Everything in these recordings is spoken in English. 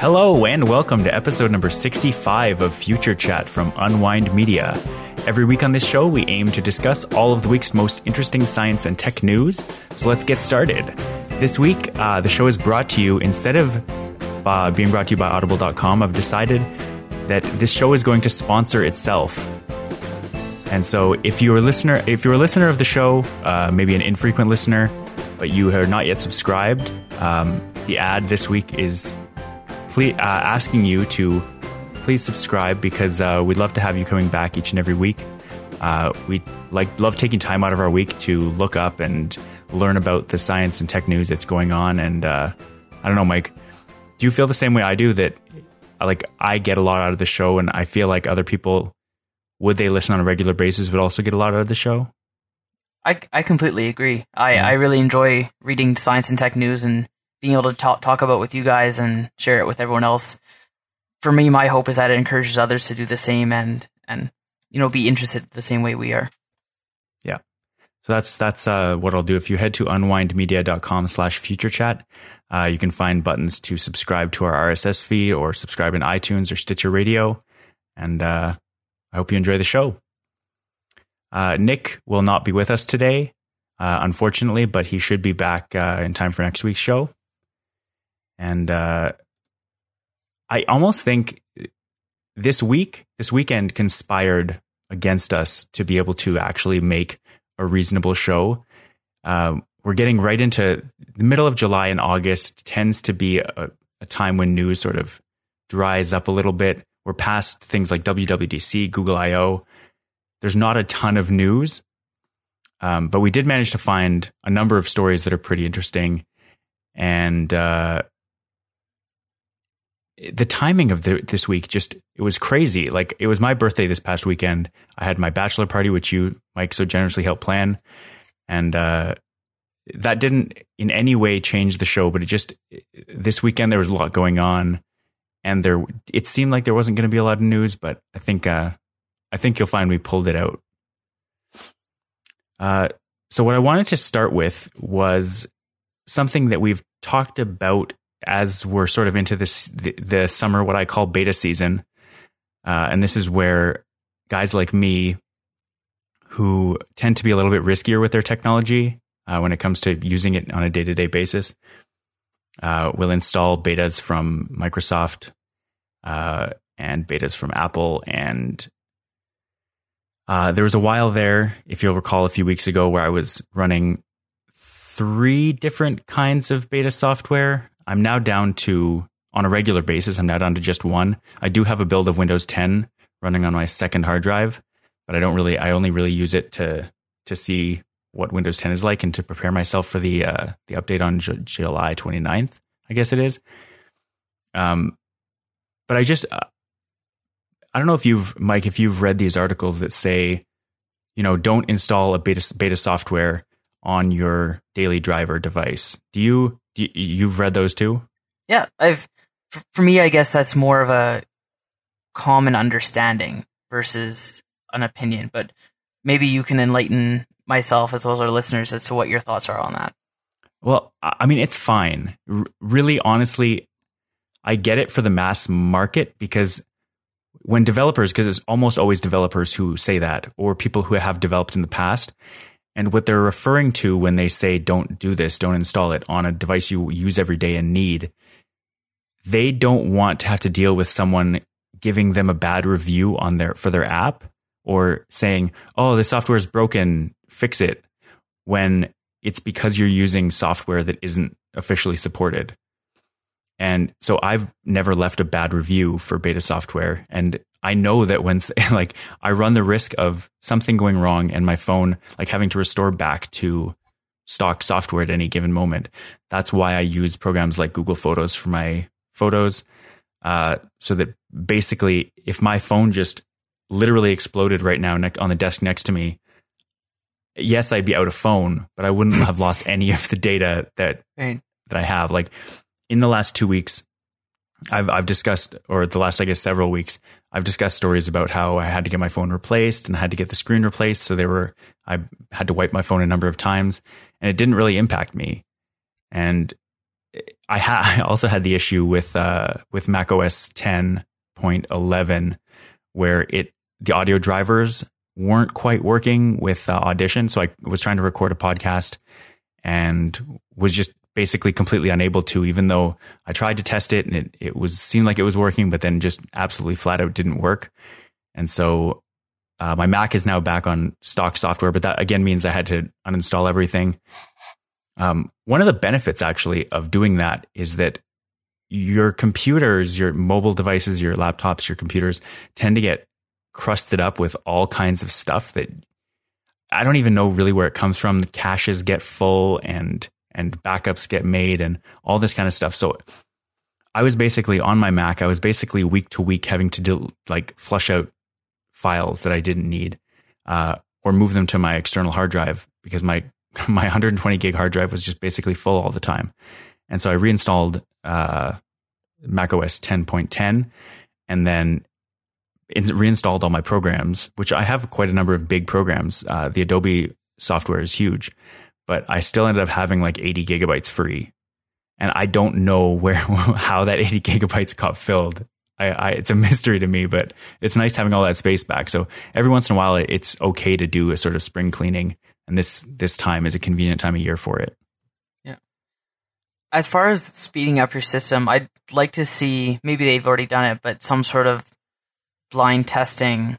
Hello, and welcome to episode number 65 of Future Chat from Unwind Media. Every week on this show, we aim to discuss all of the week's most interesting science and tech news. So let's get started. This week, uh, the show is brought to you instead of uh, being brought to you by Audible.com. I've decided that this show is going to sponsor itself. And so, if you're a listener, if you're a listener of the show, uh, maybe an infrequent listener, but you are not yet subscribed, um, the ad this week is ple- uh, asking you to please subscribe because uh, we'd love to have you coming back each and every week. Uh, we like love taking time out of our week to look up and learn about the science and tech news that's going on. And uh, I don't know, Mike, do you feel the same way I do that? Like I get a lot out of the show, and I feel like other people would they listen on a regular basis would also get a lot out of the show. I, I completely agree. I, yeah. I really enjoy reading science and tech news and being able to talk, talk about with you guys and share it with everyone else. For me, my hope is that it encourages others to do the same and, and, you know, be interested the same way we are. Yeah. So that's, that's, uh, what I'll do. If you head to unwindmedia.com slash future chat, uh, you can find buttons to subscribe to our RSS feed or subscribe in iTunes or Stitcher Radio. And, uh, I hope you enjoy the show. Uh, Nick will not be with us today, uh, unfortunately, but he should be back uh, in time for next week's show. And uh, I almost think this week, this weekend conspired against us to be able to actually make a reasonable show. Um, we're getting right into the middle of July and August tends to be a, a time when news sort of dries up a little bit. We're past things like WWDC, Google I/O. There's not a ton of news, um, but we did manage to find a number of stories that are pretty interesting. And uh, the timing of the, this week just it was crazy. Like it was my birthday this past weekend. I had my bachelor party, which you, Mike, so generously helped plan, and uh, that didn't in any way change the show. But it just this weekend there was a lot going on, and there it seemed like there wasn't going to be a lot of news. But I think uh, I think you'll find we pulled it out. Uh, so what I wanted to start with was something that we've talked about as we're sort of into this the, the summer, what I call beta season, uh, and this is where guys like me, who tend to be a little bit riskier with their technology uh, when it comes to using it on a day to day basis, uh, will install betas from Microsoft uh, and betas from Apple. And uh, there was a while there, if you'll recall, a few weeks ago, where I was running three different kinds of beta software I'm now down to, on a regular basis, I'm now down to just one. I do have a build of Windows 10 running on my second hard drive, but I don't really, I only really use it to, to see what Windows 10 is like and to prepare myself for the, uh, the update on J- July 29th, I guess it is. Um, but I just, uh, I don't know if you've, Mike, if you've read these articles that say, you know, don't install a beta, beta software on your daily driver device. Do you you've read those too? Yeah, I've. For me, I guess that's more of a common understanding versus an opinion. But maybe you can enlighten myself as well as our listeners as to what your thoughts are on that. Well, I mean, it's fine. R- really, honestly, I get it for the mass market because when developers, because it's almost always developers who say that, or people who have developed in the past, and what they're referring to when they say don't do this, don't install it on a device you use every day and need, they don't want to have to deal with someone giving them a bad review on their for their app or saying, "Oh, the software is broken, fix it." When it's because you're using software that isn't officially supported. And so I've never left a bad review for beta software. And I know that when like I run the risk of something going wrong and my phone like having to restore back to stock software at any given moment. That's why I use programs like Google Photos for my photos. Uh, so that basically, if my phone just literally exploded right now on the desk next to me, yes, I'd be out of phone, but I wouldn't have lost any of the data that right. that I have. Like in the last two weeks, I've I've discussed, or the last I guess several weeks, I've discussed stories about how I had to get my phone replaced and I had to get the screen replaced. So they were I had to wipe my phone a number of times, and it didn't really impact me. And I, ha- I also had the issue with uh, with Mac OS 10.11 where it the audio drivers weren't quite working with uh, Audition. So I was trying to record a podcast and was just basically completely unable to, even though I tried to test it and it, it was seemed like it was working, but then just absolutely flat out didn't work. And so uh, my Mac is now back on stock software, but that again means I had to uninstall everything. Um, one of the benefits actually of doing that is that your computers, your mobile devices, your laptops, your computers tend to get crusted up with all kinds of stuff that I don't even know really where it comes from. The caches get full and and backups get made and all this kind of stuff. So I was basically on my Mac. I was basically week to week having to do like flush out files that I didn't need, uh, or move them to my external hard drive because my my 120 gig hard drive was just basically full all the time. And so I reinstalled uh, macOS 10.10, and then reinstalled all my programs, which I have quite a number of big programs. Uh, the Adobe software is huge, but I still ended up having like 80 gigabytes free. And I don't know where, how that 80 gigabytes got filled. I, I, it's a mystery to me, but it's nice having all that space back. So every once in a while, it's okay to do a sort of spring cleaning. And this, this time is a convenient time of year for it. Yeah. As far as speeding up your system, I'd like to see, maybe they've already done it, but some sort of blind testing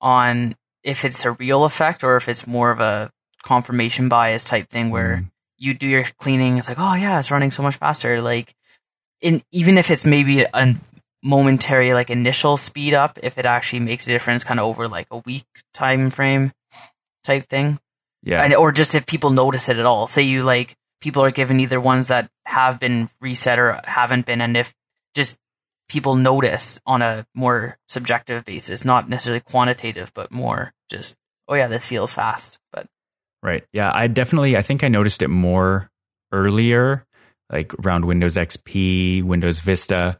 on if it's a real effect or if it's more of a confirmation bias type thing where mm. you do your cleaning, it's like, oh yeah, it's running so much faster. Like, in even if it's maybe a momentary like initial speed up, if it actually makes a difference, kind of over like a week time frame type thing. Yeah, and, or just if people notice it at all. Say you like people are given either ones that have been reset or haven't been, and if just people notice on a more subjective basis, not necessarily quantitative, but more just, oh yeah, this feels fast. But right, yeah, I definitely, I think I noticed it more earlier, like around Windows XP, Windows Vista,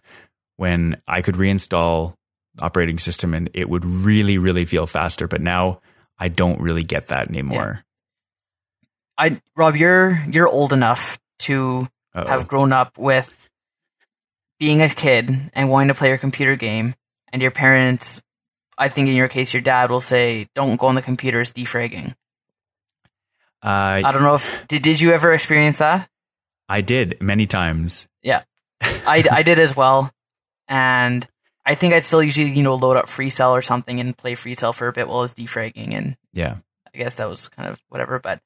when I could reinstall operating system and it would really, really feel faster. But now I don't really get that anymore. Yeah. I Rob, you're you're old enough to Uh-oh. have grown up with being a kid and wanting to play a computer game, and your parents, I think in your case, your dad will say, "Don't go on the computer; it's defragging." Uh, I don't know if did did you ever experience that? I did many times. Yeah, I I did as well, and I think I'd still usually you know load up FreeCell or something and play FreeCell for a bit while I was defragging, and yeah, I guess that was kind of whatever. But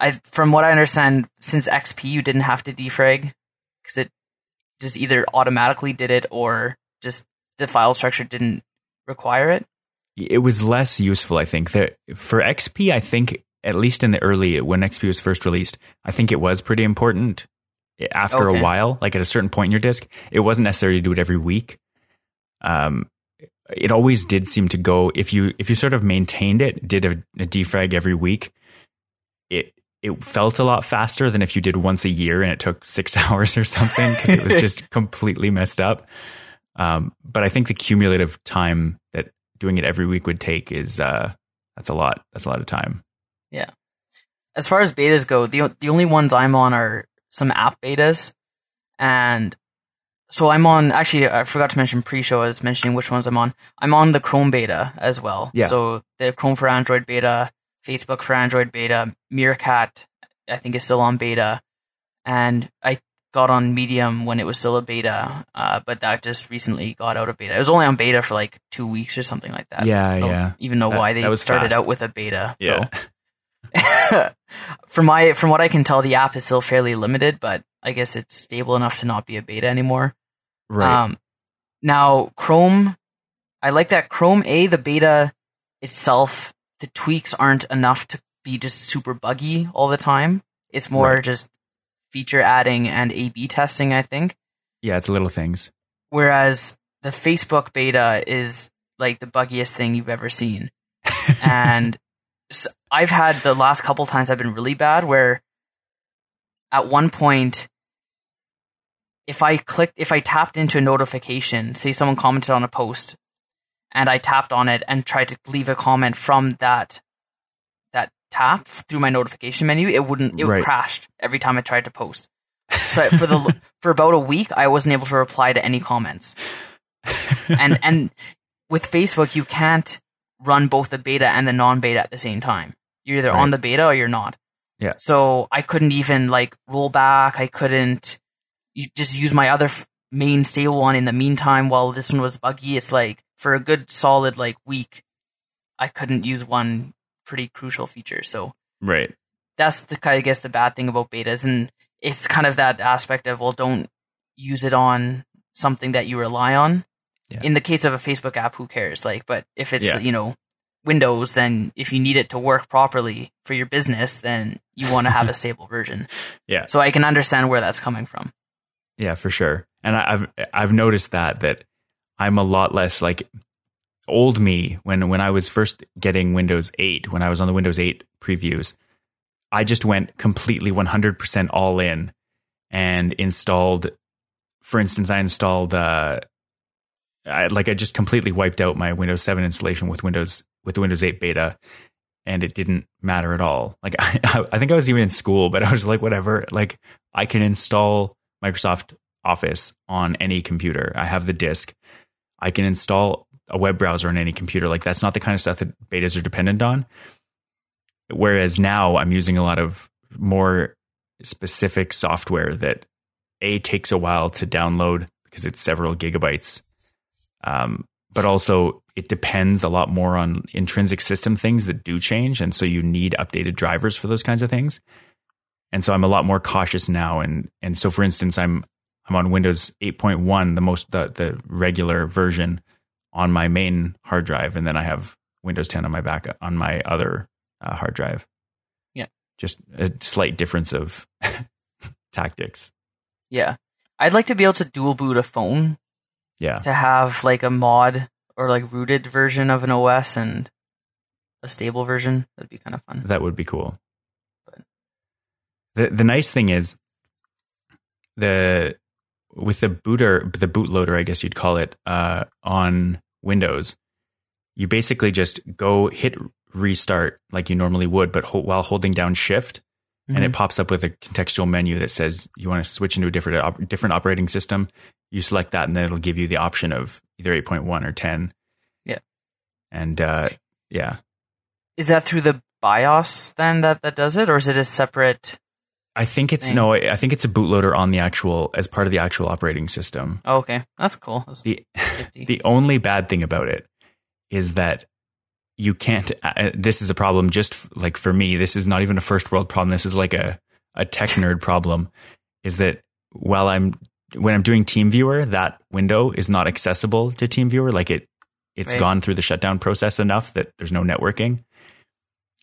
I, from what I understand, since XP you didn't have to defrag because it just either automatically did it or just the file structure didn't require it. It was less useful, I think. That for XP, I think at least in the early when XP was first released, I think it was pretty important. After okay. a while, like at a certain point in your disk, it wasn't necessary to do it every week. Um, it always did seem to go if you if you sort of maintained it, did a, a defrag every week. It it felt a lot faster than if you did once a year and it took six hours or something because it was just completely messed up. Um, but I think the cumulative time that doing it every week would take is uh, that's a lot. That's a lot of time. Yeah. As far as betas go, the the only ones I'm on are some app betas, and so I'm on. Actually, I forgot to mention pre-show. I was mentioning which ones I'm on. I'm on the Chrome beta as well. Yeah. So the Chrome for Android beta, Facebook for Android beta, Meerkat, I think is still on beta, and I got on Medium when it was still a beta, uh, but that just recently got out of beta. It was only on beta for like two weeks or something like that. Yeah, I yeah. Even know that, why they started fast. out with a beta. Yeah. So, from my from what I can tell, the app is still fairly limited, but I guess it's stable enough to not be a beta anymore. Right. Um, now Chrome, I like that Chrome A the beta itself the tweaks aren't enough to be just super buggy all the time. It's more right. just feature adding and A B testing, I think. Yeah, it's little things. Whereas the Facebook beta is like the buggiest thing you've ever seen. and I've had the last couple times I've been really bad where at one point if I clicked if I tapped into a notification, say someone commented on a post and I tapped on it and tried to leave a comment from that that tap through my notification menu, it wouldn't it right. crashed every time I tried to post. So for the for about a week, I wasn't able to reply to any comments. and and with Facebook, you can't run both the beta and the non-beta at the same time. You're either Right. on the beta or you're not. Yeah. So I couldn't even like roll back. I couldn't just use my other f- main stable one in the meantime while this one was buggy. It's like for a good solid like week, I couldn't use one pretty crucial feature. So right. that's the kind of I guess the bad thing about betas, and it's kind of that aspect of well, don't use it on something that you rely on. Yeah. In the case of a Facebook app, who cares? Like, but if it's Yeah. you know Windows, then if you need it to work properly for your business, then you want to have a stable version. Yeah. So I can understand where that's coming from. Yeah, for sure. And I- I've I've noticed that that I'm a lot less like old me when when I was first getting Windows 8, when I was on the Windows 8 previews, I just went completely 100% all in and installed for instance I installed uh I, like I just completely wiped out my Windows 7 installation with Windows with Windows 8 beta and it didn't matter at all. Like I, I think I was even in school, but I was like whatever, like I can install Microsoft Office on any computer. I have the disk. I can install a web browser on any computer. Like that's not the kind of stuff that betas are dependent on. Whereas now I'm using a lot of more specific software that a takes a while to download because it's several gigabytes. Um, but also it depends a lot more on intrinsic system things that do change, and so you need updated drivers for those kinds of things and so I'm a lot more cautious now. And and so, for instance, I'm I'm on Windows 8.1, the most the, the regular version on my main hard drive, and then I have Windows 10 on my back on my other uh, hard drive. Yeah. just a slight difference of tactics. Yeah, I'd like to be able to dual boot a phone Yeah, to have like a mod or like rooted version of an OS and a stable version. That'd be kind of fun. that would be cool. But- The the nice thing is the with the booter the bootloader, I guess you'd call it, uh, on Windows, you basically just go hit restart like you normally would, but ho- while holding down Shift, and it Mhm. pops up with a contextual menu that says you want to switch into a different op- different operating system. You select that, and then it'll give you the option of either 8.1 or 10. Yeah. and uh, yeah, Is that through the BIOS then that that does it, or is it a separate? I think it's Thing. no, I think it's a bootloader on the actual as part of the actual operating system. Oh, okay, that's cool. That's The nifty. the only bad thing about it is that you can't. Uh, this is a problem. Just f- like for me, this is not even a first world problem. This is like a a tech nerd problem. Is that while I'm when I'm doing TeamViewer, that window is not accessible to TeamViewer. Like it, it's Right. gone through the shutdown process enough that there's no networking,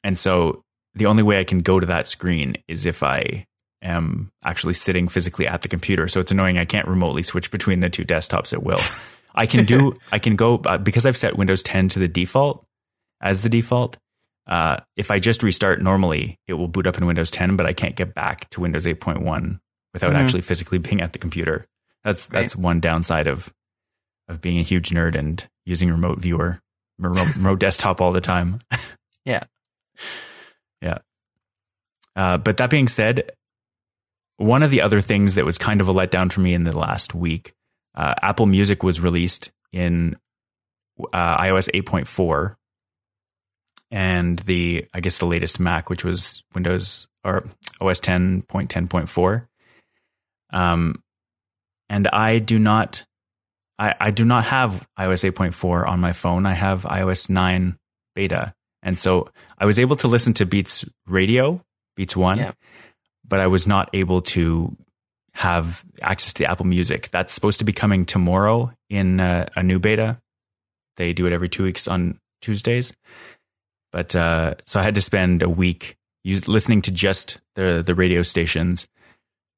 and so the only way I can go to that screen is if I am actually sitting physically at the computer. So it's annoying. I can't remotely switch between the two desktops at will. I can do, I can go, uh, because I've set Windows 10 to the default as the default. Uh, if I just restart normally, it will boot up in Windows 10, but I can't get back to Windows 8.1 without Mhm. actually physically being at the computer. That's, that's one downside of, of being a huge nerd and using remote viewer, remote, remote desktop all the time. Yeah. Yeah. Uh, but that being said, one of the other things that was kind of a letdown for me in the last week, uh, Apple Music was released in uh, iOS 8.4 and the, I guess the latest Mac, which was Windows or OS 10.10.4. Um, and I do not, I, I do not have iOS 8.4 on my phone. I have iOS 9 beta. And so I was able to listen to Beats Radio, Beats One, Yeah. but I was not able to have access to the Apple Music. That's supposed to be coming tomorrow in uh, a new beta. They do it every two weeks on Tuesdays. But uh, so I had to spend a week listening to just the the radio stations,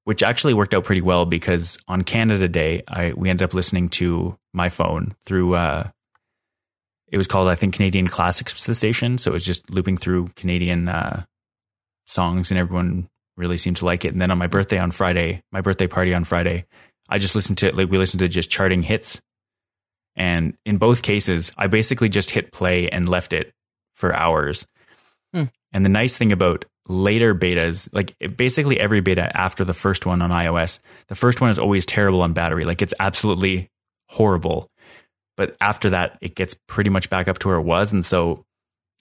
which actually worked out pretty well because on Canada Day, I we ended up listening to my phone through. Uh, it was called I think Canadian Classics the station, so it was just looping through Canadian uh, songs, and everyone really seemed to like it. And then on my birthday on Friday, my birthday party on Friday, I just listened to like we listened to just charting hits, and in both cases, I basically just hit play and left it for hours. Hmm. And the nice thing about later betas, like basically every beta after the first one on iOS, the first one is always terrible on battery. Like it's absolutely horrible. But after that, it gets pretty much back up to where it was. And so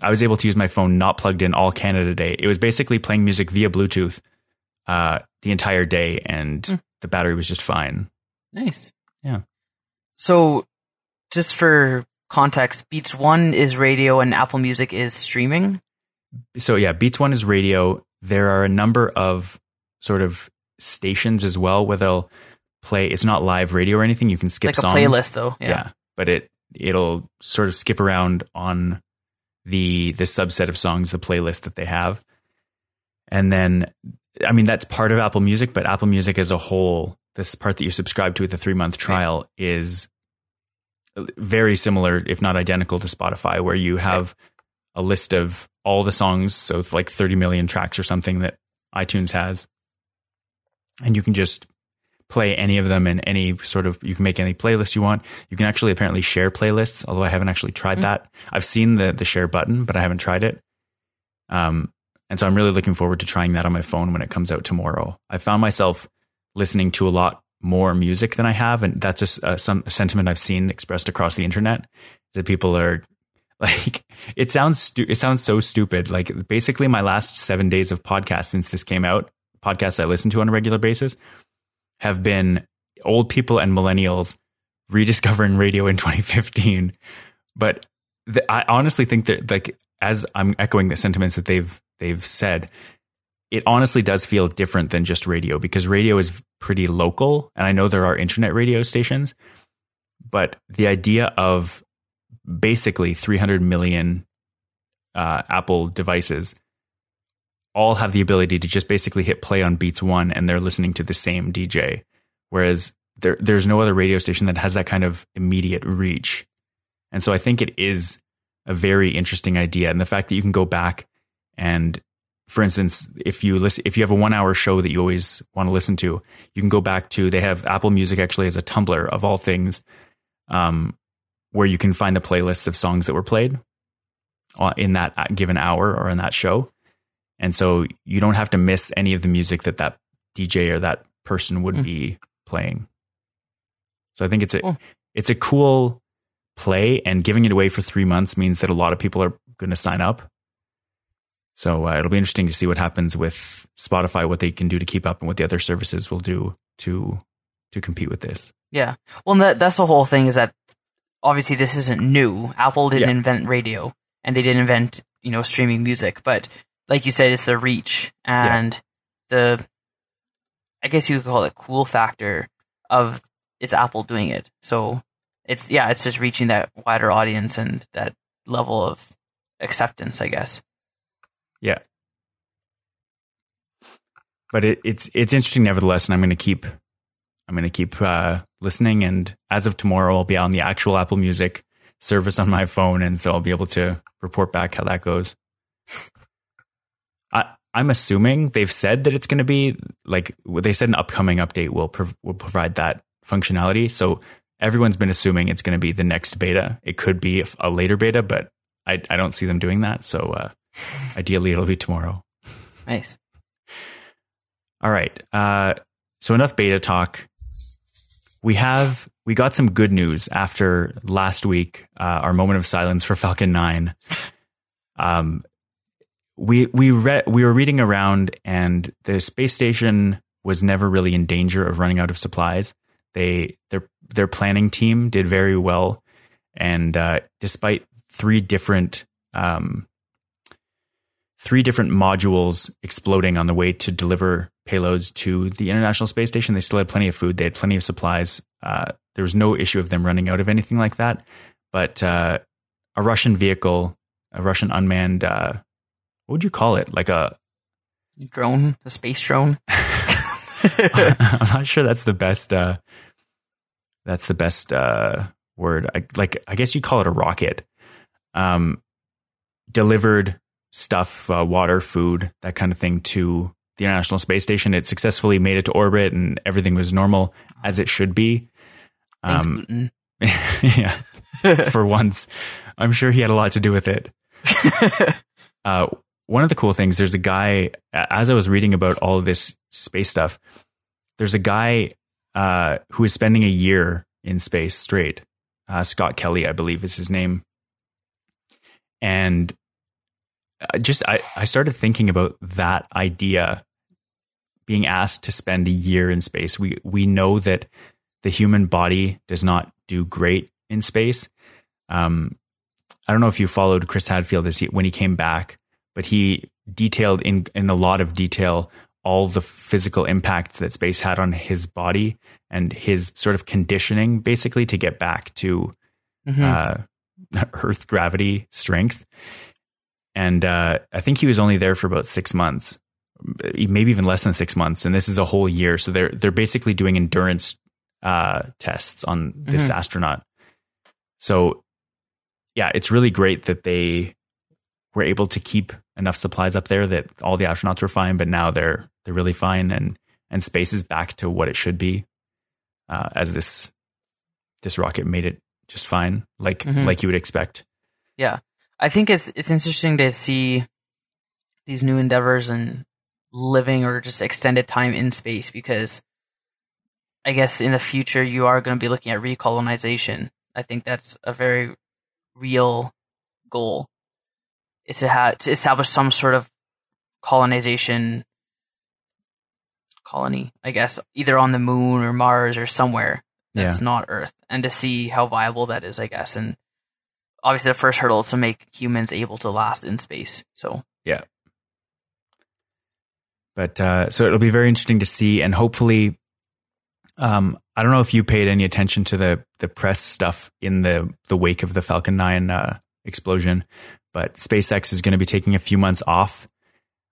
I was able to use my phone not plugged in all Canada Day. It was basically playing music via Bluetooth uh, the entire day, and mm. the battery was just fine. Nice. Yeah. So, just for context, Beats One is radio and Apple Music is streaming. So yeah, Beats One is radio. There are a number of sort of stations as well where they'll play. It's not live radio or anything. You can skip like songs. a playlist though. Yeah. yeah, but it it'll sort of skip around on the the subset of songs, the playlist that they have. And then I mean that's part of Apple Music, but Apple Music as a whole, this part that you subscribe to with the three month trial right. is very similar, if not identical to Spotify, where you have a list of all the songs, so it's like 30 million tracks or something that iTunes has. And you can just play any of them in any sort of you can make any playlist you want. You can actually apparently share playlists, although I haven't actually tried mm-hmm. that. I've seen the the share button, but I haven't tried it. Um, and so I'm really looking forward to trying that on my phone when it comes out tomorrow. I found myself listening to a lot more music than I have, and that's a, a, uh, some, sentiment I've seen expressed across the internet that people are like. It sounds stu- it sounds so stupid. Like basically, my last seven days of podcasts since this came out, podcasts I listen to on a regular basis, have been old people and millennials rediscovering radio in 2015. But the, I honestly think that, like, as I'm echoing the sentiments that they've they've said, it honestly does feel different than just radio because radio is pretty local, and I know there are internet radio stations, but the idea of basically 300 million uh, Apple devices all have the ability to just basically hit play on Beats One and they're listening to the same DJ. Whereas there, there's no other radio station that has that kind of immediate reach. And so I think it is a very interesting idea. And the fact that you can go back and, for instance, if you listen, if you have a one hour show that you always want to listen to, you can go back to, they have Apple Music actually as a Tumblr of all things, um, where you can find the playlists of songs that were played uh, in that given hour or in that show. And so you don't have to miss any of the music that that DJ or that person would mm. be playing. So I think it's a cool. it's a cool play, and giving it away for three months means that a lot of people are going to sign up. So uh, it'll be interesting to see what happens with Spotify, what they can do to keep up, and what the other services will do to to compete with this. Yeah, well, that, that's the whole thing. Is that obviously this isn't new. Apple didn't yeah. invent radio, and they didn't invent you know streaming music, but like you said, it's the reach and yeah. the, I guess you could call it cool factor of it's Apple doing it. So it's, yeah, it's just reaching that wider audience and that level of acceptance, I guess. Yeah. But it, it's, it's interesting nevertheless. And I'm going to keep, I'm going to keep, uh, listening. And as of tomorrow, I'll be on the actual Apple Music service on my phone. And so I'll be able to report back how that goes. I, I'm assuming they've said that it's going to be like they said an upcoming update will prov- will provide that functionality. So everyone's been assuming it's going to be the next beta. It could be a later beta, but I, I don't see them doing that. So uh, ideally, it'll be tomorrow. Nice. All right. Uh, so enough beta talk. We have we got some good news after last week. Uh, our moment of silence for Falcon Nine. Um, we we read we were reading around, and the space station was never really in danger of running out of supplies. They their their planning team did very well, and uh, despite three different um, three different modules exploding on the way to deliver payloads to the International Space Station, they still had plenty of food. They had plenty of supplies. Uh, there was no issue of them running out of anything like that. But uh, a Russian vehicle, a Russian unmanned uh, what would you call it? Like a drone, a space drone. I'm not sure that's the best. Uh, that's the best uh, word. I, like I guess you call it a rocket. Um, delivered stuff, uh, water, food, that kind of thing to the International Space Station. It successfully made it to orbit, and everything was normal as it should be. Um, yeah, for once, I'm sure he had a lot to do with it. Uh, one of the cool things, there's a guy, as I was reading about all of this space stuff, there's a guy uh, who is spending a year in space straight. Uh, Scott Kelly, I believe is his name. And just, I, I started thinking about that idea being asked to spend a year in space. We, we know that the human body does not do great in space. Um, I don't know if you followed Chris Hadfield when he came back, but he detailed in in a lot of detail all the physical impacts that space had on his body and his sort of conditioning, basically to get back to mm-hmm. uh, Earth gravity strength. And uh, I think he was only there for about six months, maybe even less than six months. And this is a whole year, so they're they're basically doing endurance uh, tests on this mm-hmm. astronaut. So yeah, it's really great that they were able to keep enough supplies up there that all the astronauts were fine, but now they're they're really fine and and space is back to what it should be uh, as this this rocket made it just fine, like mm-hmm. like you would expect. Yeah, I think it's it's interesting to see these new endeavors and living or just extended time in space because I guess in the future you are going to be looking at recolonization. I think that's a very real goal is to have to establish some sort of colonization colony, I guess, either on the moon or Mars or somewhere that's yeah. not Earth, and to see how viable that is, I guess. And obviously, the first hurdle is to make humans able to last in space. So yeah, but uh, so it'll be very interesting to see, and hopefully, um, I don't know if you paid any attention to the the press stuff in the the wake of the Falcon Nine uh, explosion, but SpaceX is going to be taking a few months off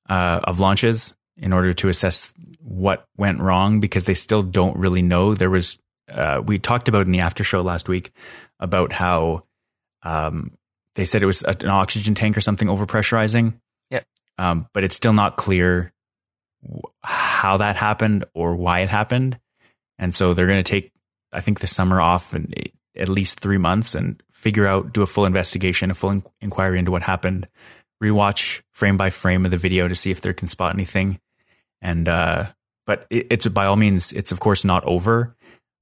uh, of launches in order to assess what went wrong because they still don't really know. There was uh, we talked about in the after show last week about how um, they said it was an oxygen tank or something overpressurizing. Yep. Um, but it's still not clear how that happened or why it happened. And so they're going to take, I think, the summer off and at least three months and figure out, do a full investigation, a full in- inquiry into what happened, rewatch frame by frame of the video to see if they can spot anything. And, uh, but it, it's by all means, it's of course not over.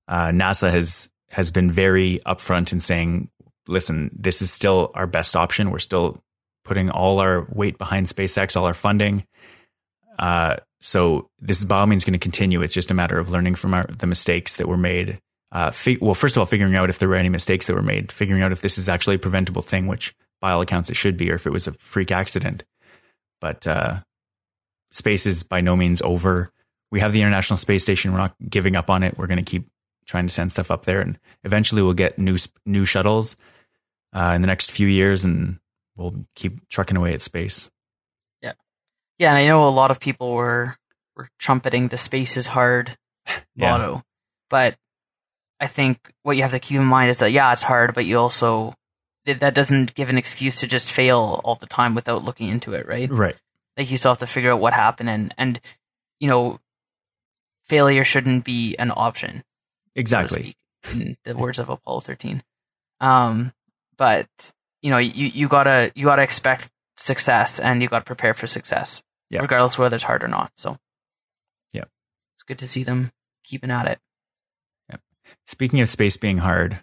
Uh, NASA has, has been very upfront in saying, listen, this is still our best option. We're still putting all our weight behind SpaceX, all our funding. Uh, so this is by all means going to continue. It's just a matter of learning from our, the mistakes that were made. Uh, fi- well, first of all, figuring out if there were any mistakes that were made, figuring out if this is actually a preventable thing, which by all accounts it should be, or if it was a freak accident. But uh, space is by no means over. We have the International Space Station. We're not giving up on it. We're going to keep trying to send stuff up there, and eventually we'll get new new shuttles uh, in the next few years, and we'll keep trucking away at space. Yeah, yeah, and I know a lot of people were were trumpeting the space is hard yeah. motto, but I think what you have to keep in mind is that yeah, it's hard, but you also that doesn't give an excuse to just fail all the time without looking into it, right? Right. Like you still have to figure out what happened, and and you know, failure shouldn't be an option. Exactly. So speak, in the words of Apollo thirteen. Um, but you know, you you gotta you gotta expect success, and you gotta prepare for success, yeah. regardless whether it's hard or not. So, yeah, it's good to see them keeping at it. Yeah. Speaking of space being hard,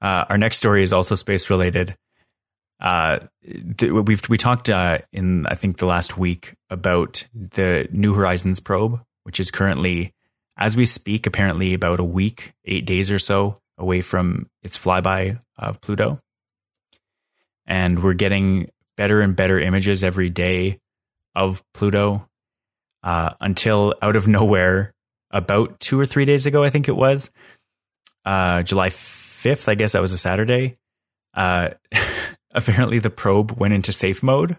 uh, our next story is also space related. Uh, th- we've we talked uh, in I think the last week about the New Horizons probe, which is currently, as we speak, apparently about a week, eight days or so away from its flyby of Pluto, and we're getting better and better images every day of Pluto uh, until out of nowhere about two or three days ago, I think it was, uh, July 5th, I guess that was a Saturday. Uh, apparently the probe went into safe mode.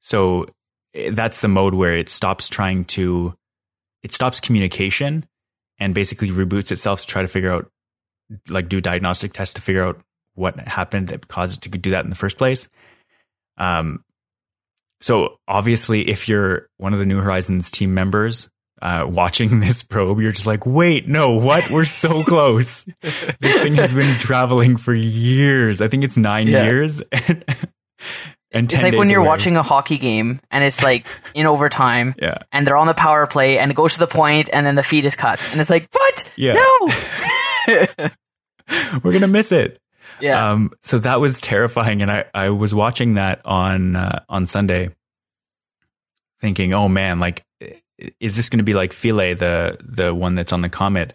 So eh, that's the mode where it stops trying to, it stops communication and basically reboots itself to try to figure out, like do diagnostic tests to figure out what happened that caused it to do that in the first place. Um, so obviously, if you're one of the New Horizons team members, uh, watching this probe, you're just like, wait, no, what? We're so close. this thing has been traveling for years. I think it's nine yeah. years. And it's like when you're away. watching a hockey game and it's like in overtime Yeah. and they're on the power play and it goes to the point and then the feed is cut and it's like what Yeah. no We're gonna miss it. yeah Um, so that was terrifying, and I, I was watching that on uh, on Sunday, thinking, "Oh man, like, is this going to be like Philae, the the one that's on the comet,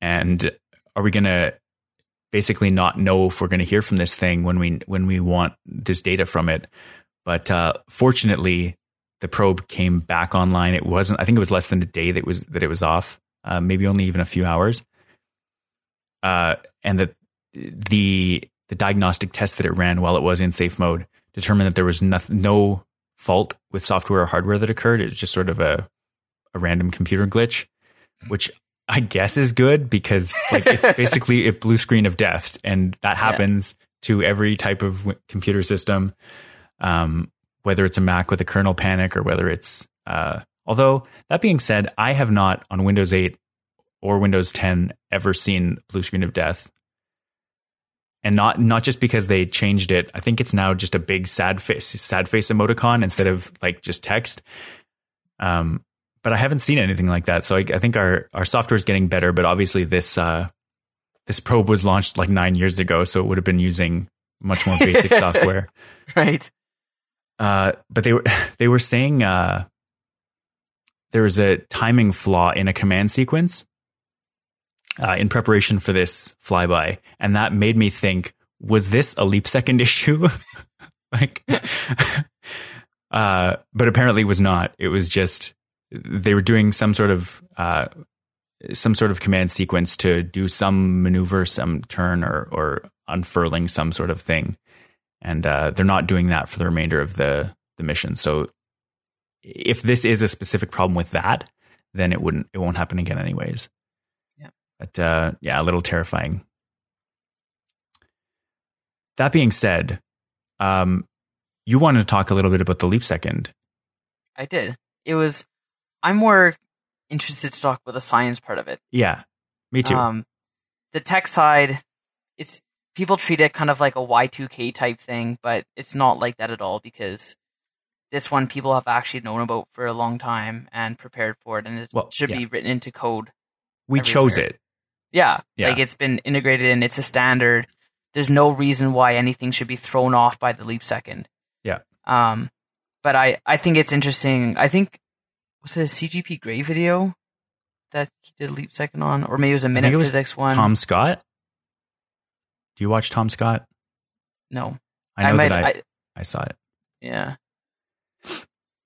and are we going to basically not know if we're going to hear from this thing when we when we want this data from it?" But uh, fortunately, the probe came back online. It wasn't. I think it was less than a day that was that it was off. Uh, maybe only even a few hours. Uh, and that the the diagnostic test that it ran while it was in safe mode determined that there was no, no fault with software or hardware that occurred. It was just sort of a a random computer glitch, which I guess is good because like it's basically a blue screen of death, and that happens to every type of w- computer system, um, whether it's a Mac with a kernel panic or whether it's. Uh, although that being said, I have not on Windows 8 or Windows 10 ever seen blue screen of death and not not just because they changed it. I think it's now just a big sad face sad face emoticon instead of like just text. Um, but I haven't seen anything like that. So I, I think our our software is getting better. But obviously this uh, this probe was launched like nine years ago, so it would have been using much more basic software. right Uh, but they were they were saying uh, there was a timing flaw in a command sequence uh, in preparation for this flyby, and that made me think: was this a leap second issue? like, uh, but apparently it was not. It was just they were doing some sort of uh, some sort of command sequence to do some maneuver, some turn, or or unfurling some sort of thing and uh, they're not doing that for the remainder of the the mission. So if this is a specific problem with that, then it wouldn't it won't happen again anyways. Yeah. But uh, yeah, a little terrifying. That being said, um, you wanted to talk a little bit about the leap second. i did it was i'm more interested to talk about the science part of it Yeah, me too. Um, the tech side, it's people treat it kind of like a Y2K type thing, but it's not like that at all because this one people have actually known about for a long time and prepared for it, and it Well, should yeah. be written into code. we chose it. Yeah, Yeah. like it's been integrated and it's a standard. There's no reason why anything should be thrown off by the leap second. Yeah. Um, but I I think it's interesting. I think was it a CGP Grey video that he did leap second on, or maybe it was a minute was physics one. Tom Scott. Do you watch Tom Scott? no, I know might, that I, I, saw it. yeah.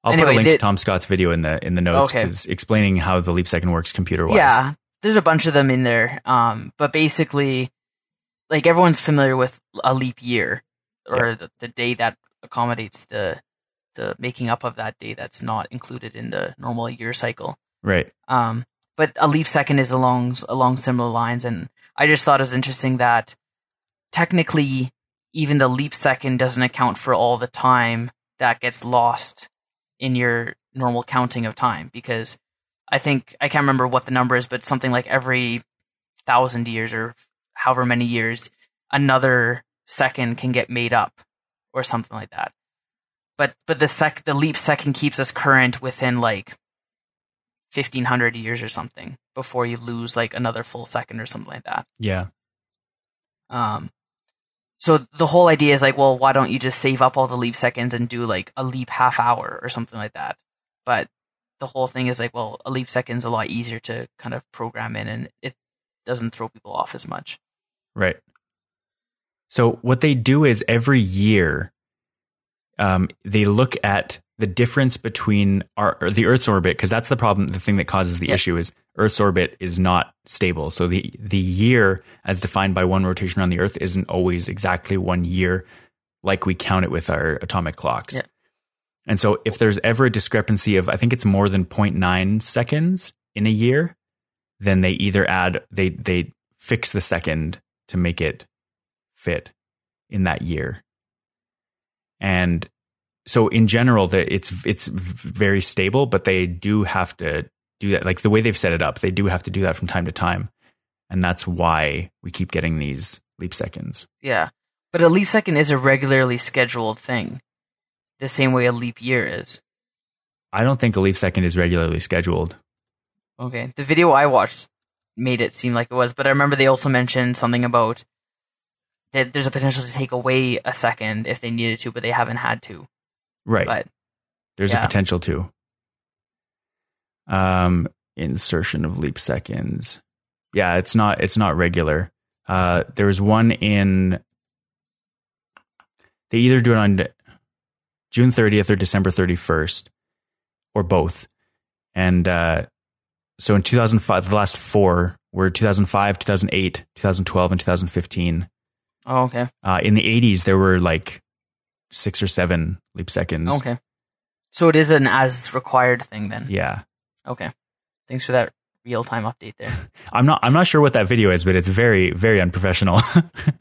I'll put a link to Tom Scott's video in the in the notes Okay. because explaining how the leap second works computer wise. Yeah, there's a bunch of them in there. Um, but basically, like everyone's familiar with a leap year or the, the day that accommodates the the making up of that day that's not included in the normal year cycle. Right. Um, but a leap second is along along similar lines, and I just thought it was interesting that technically, even the leap second doesn't account for all the time that gets lost in your normal counting of time because I think I can't remember what the number is, but something like every thousand years or however many years, another second can get made up or something like that. But but the sec the leap second keeps us current within like fifteen hundred years or something before you lose like another full second or something like that. Yeah. Um, so the whole idea is like, well, why don't you just save up all the leap seconds and do like a leap half hour or something like that? But the whole thing is like, well, a leap second's a lot easier to kind of program in, and it doesn't throw people off as much. Right. So what they do is every year, um, they look at the difference between our the Earth's orbit because that's the problem. The thing that causes the Yeah. issue is Earth's orbit is not stable. So the the year, as defined by one rotation on the Earth, isn't always exactly one year, like we count it with our atomic clocks. Yeah. And so if there's ever a discrepancy of I think it's more than 0.9 seconds in a year, then they either add they they fix the second to make it fit in that year. And so in general that it's it's very stable, but they do have to do that like the way they've set it up, they do have to do that from time to time. And that's why we keep getting these leap seconds. Yeah, but a leap second is a regularly scheduled thing. The same way a leap year is. I don't think a leap second is regularly scheduled. Okay. The video I watched made it seem like it was, but I remember they also mentioned something about that there's a potential to take away a second if they needed to, but they haven't had to. Right. But There's yeah. a potential to. Um, insertion of leap seconds. Yeah, it's not it's not regular. Uh, there was one in. They either do it on June 30th or December 31st, or both. And uh, so in 2005, the last four were 2005, 2008, 2012, and 2015. oh, okay. Uh, in the 80s, there were like six or seven leap seconds. Okay. So it is an as required thing then. Yeah. Okay. Thanks for that real time update there. I'm not I'm not sure what that video is, but it's very very unprofessional.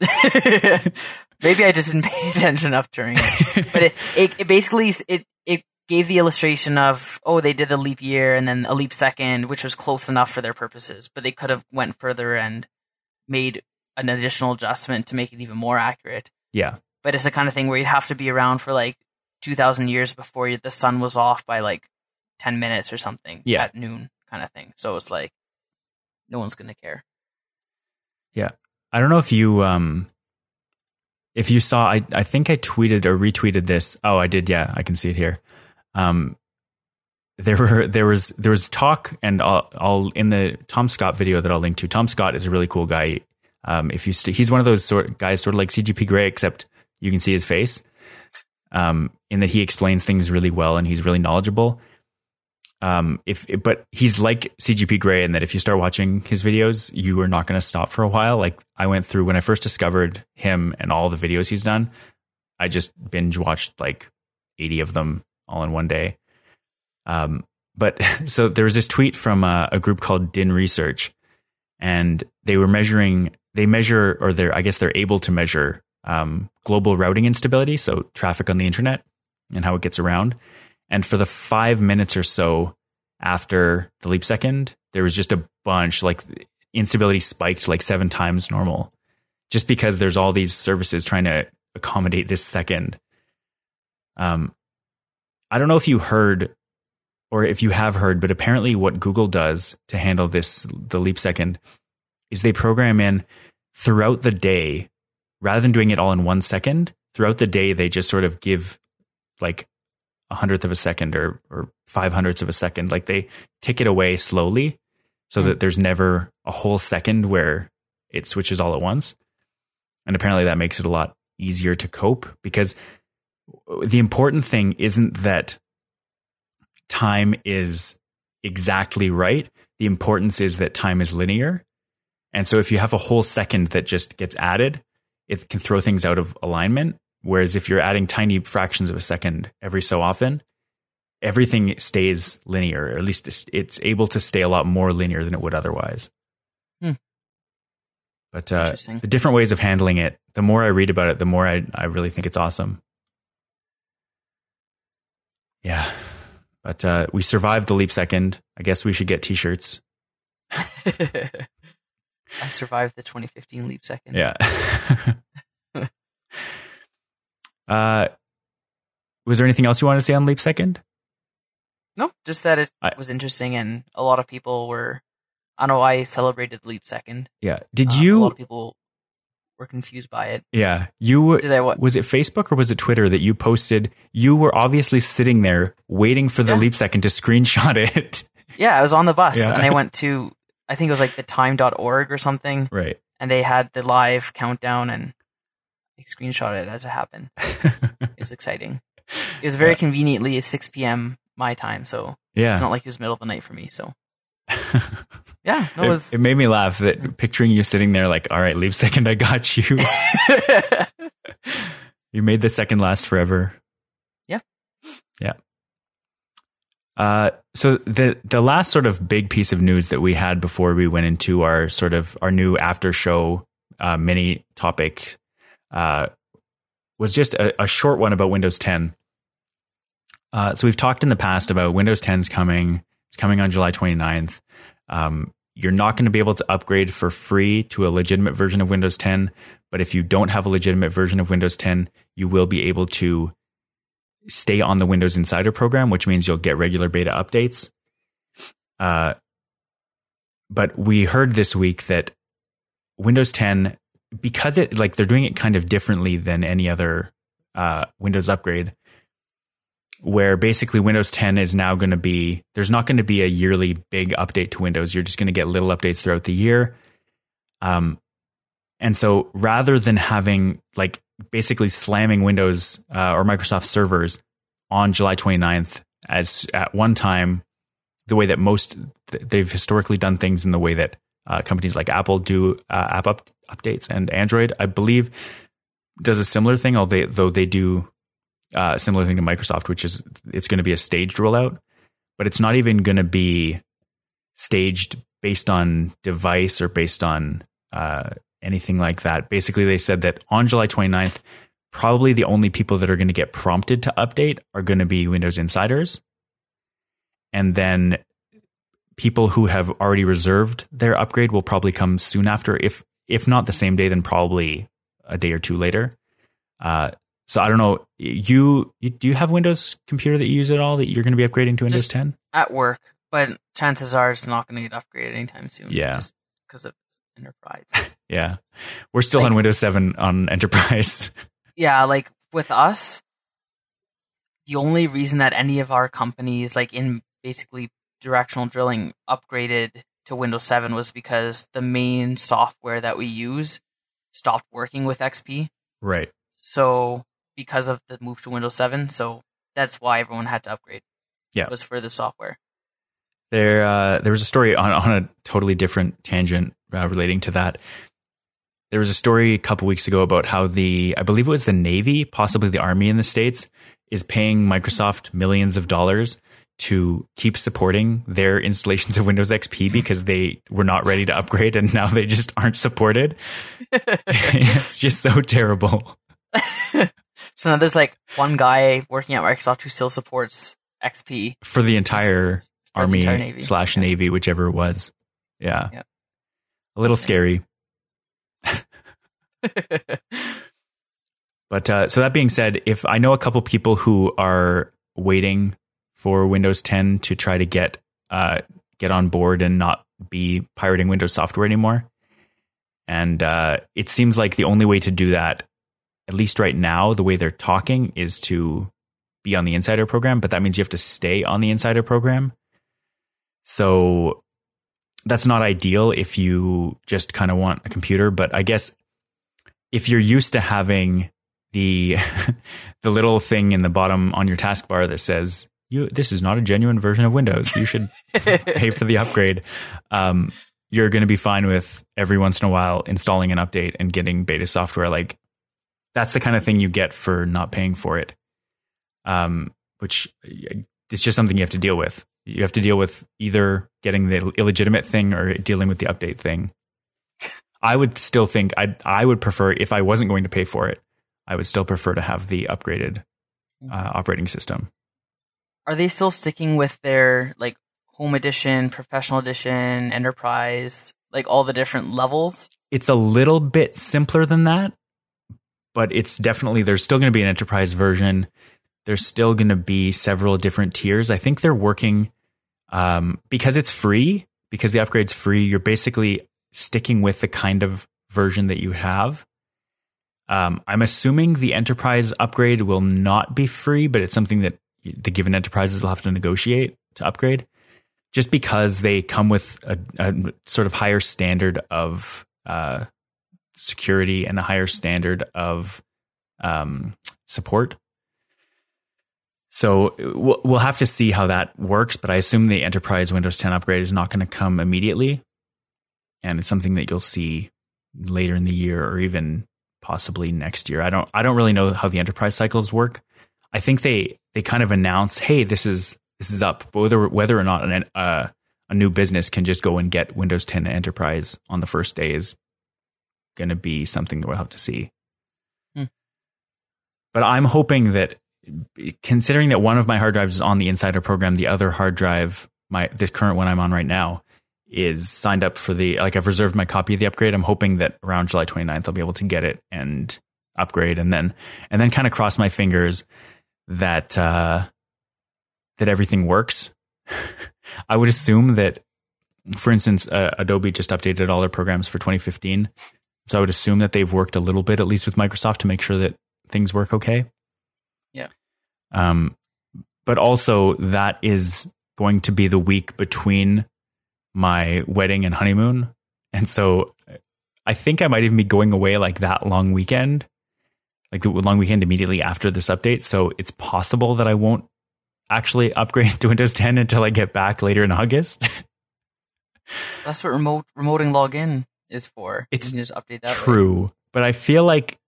Maybe I just didn't pay attention enough during it. But it, it, it basically it it gave the illustration of oh they did the leap year and then a leap second, which was close enough for their purposes, but they could have went further and made an additional adjustment to make it even more accurate. yeah. But it's the kind of thing where you'd have to be around for like two thousand years before the sun was off by like ten minutes or something Yeah. at noon, kind of thing. So it's like no one's gonna care. Yeah. I don't know if you um if you saw I I think I tweeted or retweeted this. Oh, I did. Yeah, I can see it here. Um there were there was there was talk and I'll, I'll in the Tom Scott video that I'll link to. Tom Scott is a really cool guy. Um if you st- he's one of those sort guys sort of like CGP Grey except you can see his face. Um in that he explains things really well and he's really knowledgeable. Um, if but he's like CGP Grey in that if you start watching his videos, you are not going to stop for a while. Like I went through when I first discovered him and all the videos he's done, I just binge watched like eighty of them all in one day. Um, but so there was this tweet from a, a group called Dyn Research, and they were measuring. They measure, or they're I guess they're able to measure um, global routing instability, so traffic on the internet and how it gets around. And for the five minutes or so after the leap second, there was just a bunch like instability spiked like seven times normal, just because there's all these services trying to accommodate this second. Um, I don't know if you heard or if you have heard, but apparently what Google does to handle this, the leap second, is they program in throughout the day, rather than doing it all in one second, throughout the day, they just sort of give like a hundredth of a second or or five hundredths of a second. Like they tick it away slowly so Mm. that there's never a whole second where it switches all at once. And apparently that makes it a lot easier to cope because the important thing isn't that time is exactly right. The importance is that time is linear. And so if you have a whole second that just gets added, it can throw things out of alignment. Whereas if you're adding tiny fractions of a second every so often, everything stays linear, or at least it's, it's able to stay a lot more linear than it would otherwise. Hmm. But uh, the different ways of handling it, the more I read about it, the more I, I really think it's awesome. Yeah. But uh, we survived the leap second. I guess we should get t shirts. I survived the 2015 leap second. Yeah. uh, was there anything else you wanted to say on leap second? No, just that it I- was interesting, and a lot of people were. I know I celebrated leap second. Yeah. Did Um, A lot of people were confused by it. yeah. You Did I what? was it Facebook or was it Twitter that you posted? You were obviously sitting there waiting for the Yeah. leap second to screenshot it. Yeah, I was on the bus, Yeah. and I went to. I think it was like the time.org or something, right. and they had the live countdown, and screenshot it as it happened. It was exciting. It was very Yeah. conveniently 6 p.m. my time, so yeah. it's not like it was middle of the night for me. So yeah, no, it it, was. it made me laugh that picturing you sitting there like, all right, leap second, I got you. you made the second last forever. Yeah. Yeah. Uh, so the the last sort of big piece of news that we had before we went into our sort of our new after show uh, mini topic uh, was just a, a short one about Windows 10. Uh, so we've talked in the past about Windows 10's coming. It's coming on July 29th. Um, you're not going to be able to upgrade for free to a legitimate version of Windows 10. But if you don't have a legitimate version of Windows 10, you will be able to stay on the Windows Insider program, which means you'll get regular beta updates. Uh, but we heard this week that Windows 10, because it like they're doing it kind of differently than any other uh, Windows upgrade, where basically Windows 10 is now going to be there's not going to be a yearly big update to Windows. You're just going to get little updates throughout the year. Um, and so rather than having like basically slamming Windows uh, or Microsoft servers on July 29th as at one time, the way that most they've historically done things in the way that uh, companies like Apple do uh, app up, updates and Android, I believe, does a similar thing. Although they, though they do uh, a similar thing to Microsoft, which is it's going to be a staged rollout, but it's not even going to be staged based on device or based on uh, anything like that. Basically, they said that on July 29th, probably the only people that are going to get prompted to update are going to be Windows insiders. And then people who have already reserved their upgrade will probably come soon after. If if not the same day, then probably a day or two later. Uh, so I don't know. You, you, do you have Windows computer that you use at all that you're going to be upgrading to Windows Just 10 at work? But chances are it's not going to get upgraded anytime soon. Yeah, just because of enterprise. yeah, we're still Like- on Windows 7 on enterprise. yeah, like with us, the only reason that any of our companies, like in basically directional drilling, upgraded to Windows 7 was because the main software that we use stopped working with XP. right. So because of the move to Windows 7, so that's why everyone had to upgrade. Yeah. was for the software. There, uh, there was a story on, on a totally different tangent uh, relating to that. There was a story a couple weeks ago about how the, I believe it was the Navy, possibly the Army in the States, is paying Microsoft millions of dollars to keep supporting their installations of Windows XP because they were not ready to upgrade and now they just aren't supported. it's just so terrible. So now there's like one guy working at Microsoft who still supports XP. For the entire for the Army entire Navy. slash Yeah. Navy, whichever it was. Yeah. Yeah. A little That's scary. But uh, so that being said, if I know a couple people who are waiting for Windows 10 to try to get uh, get on board and not be pirating Windows software anymore, and uh, it seems like the only way to do that, at least right now, the way they're talking is to be on the Insider program. But that means you have to stay on the Insider program. So that's not ideal if you just kind of want a computer. But I guess if you're used to having the the little thing in the bottom on your taskbar that says you this is not a genuine version of Windows. You should pay for the upgrade. Um, you're going to be fine with every once in a while installing an update and getting beta software. Like that's the kind of thing you get for not paying for it. Um, which uh, it's just something you have to deal with. You have to deal with either getting the illegitimate thing or dealing with the update thing. I would still think I I would prefer if I wasn't going to pay for it, I would still prefer to have the upgraded uh, operating system. Are they still sticking with their like home edition, professional edition, enterprise, like all the different levels? It's a little bit simpler than that, but it's definitely there's still going to be an enterprise version. There's still going to be several different tiers. I think they're working um, because it's free, because the upgrade's free. You're basically sticking with the kind of version that you have. Um, I'm assuming the enterprise upgrade will not be free, but it's something that the given enterprises will have to negotiate to upgrade, just because they come with a, a sort of higher standard of uh, security and a higher standard of um, support. So we'll, we'll have to see how that works, but I assume the enterprise Windows 10 upgrade is not going to come immediately, and it's something that you'll see later in the year or even possibly next year. I don't I don't really know how the enterprise cycles work. I think they they kind of announce, "Hey, this is this is up." But whether whether or not an, uh, a new business can just go and get Windows 10 Enterprise on the first day is going to be something that we'll have to see. Hmm. But I'm hoping that considering that one of my hard drives is on the Insider program, the other hard drive, my the current one I'm on right now, is signed up for the like I've reserved my copy of the upgrade. I'm hoping that around July 29th I'll be able to get it and upgrade and then and then kind of cross my fingers that uh, that everything works. I would assume that, for instance, uh, Adobe just updated all their programs for 2015, so I would assume that they've worked a little bit, at least with Microsoft, to make sure that things work okay. Yeah. Um, but also that is going to be the week between my wedding and honeymoon, and so I think I might even be going away like that long weekend, like the long weekend immediately after this update. So it's possible that I won't actually upgrade to Windows 10 until I get back later in August. That's what remote remoting login is for. It's just update that. True, way. but I feel like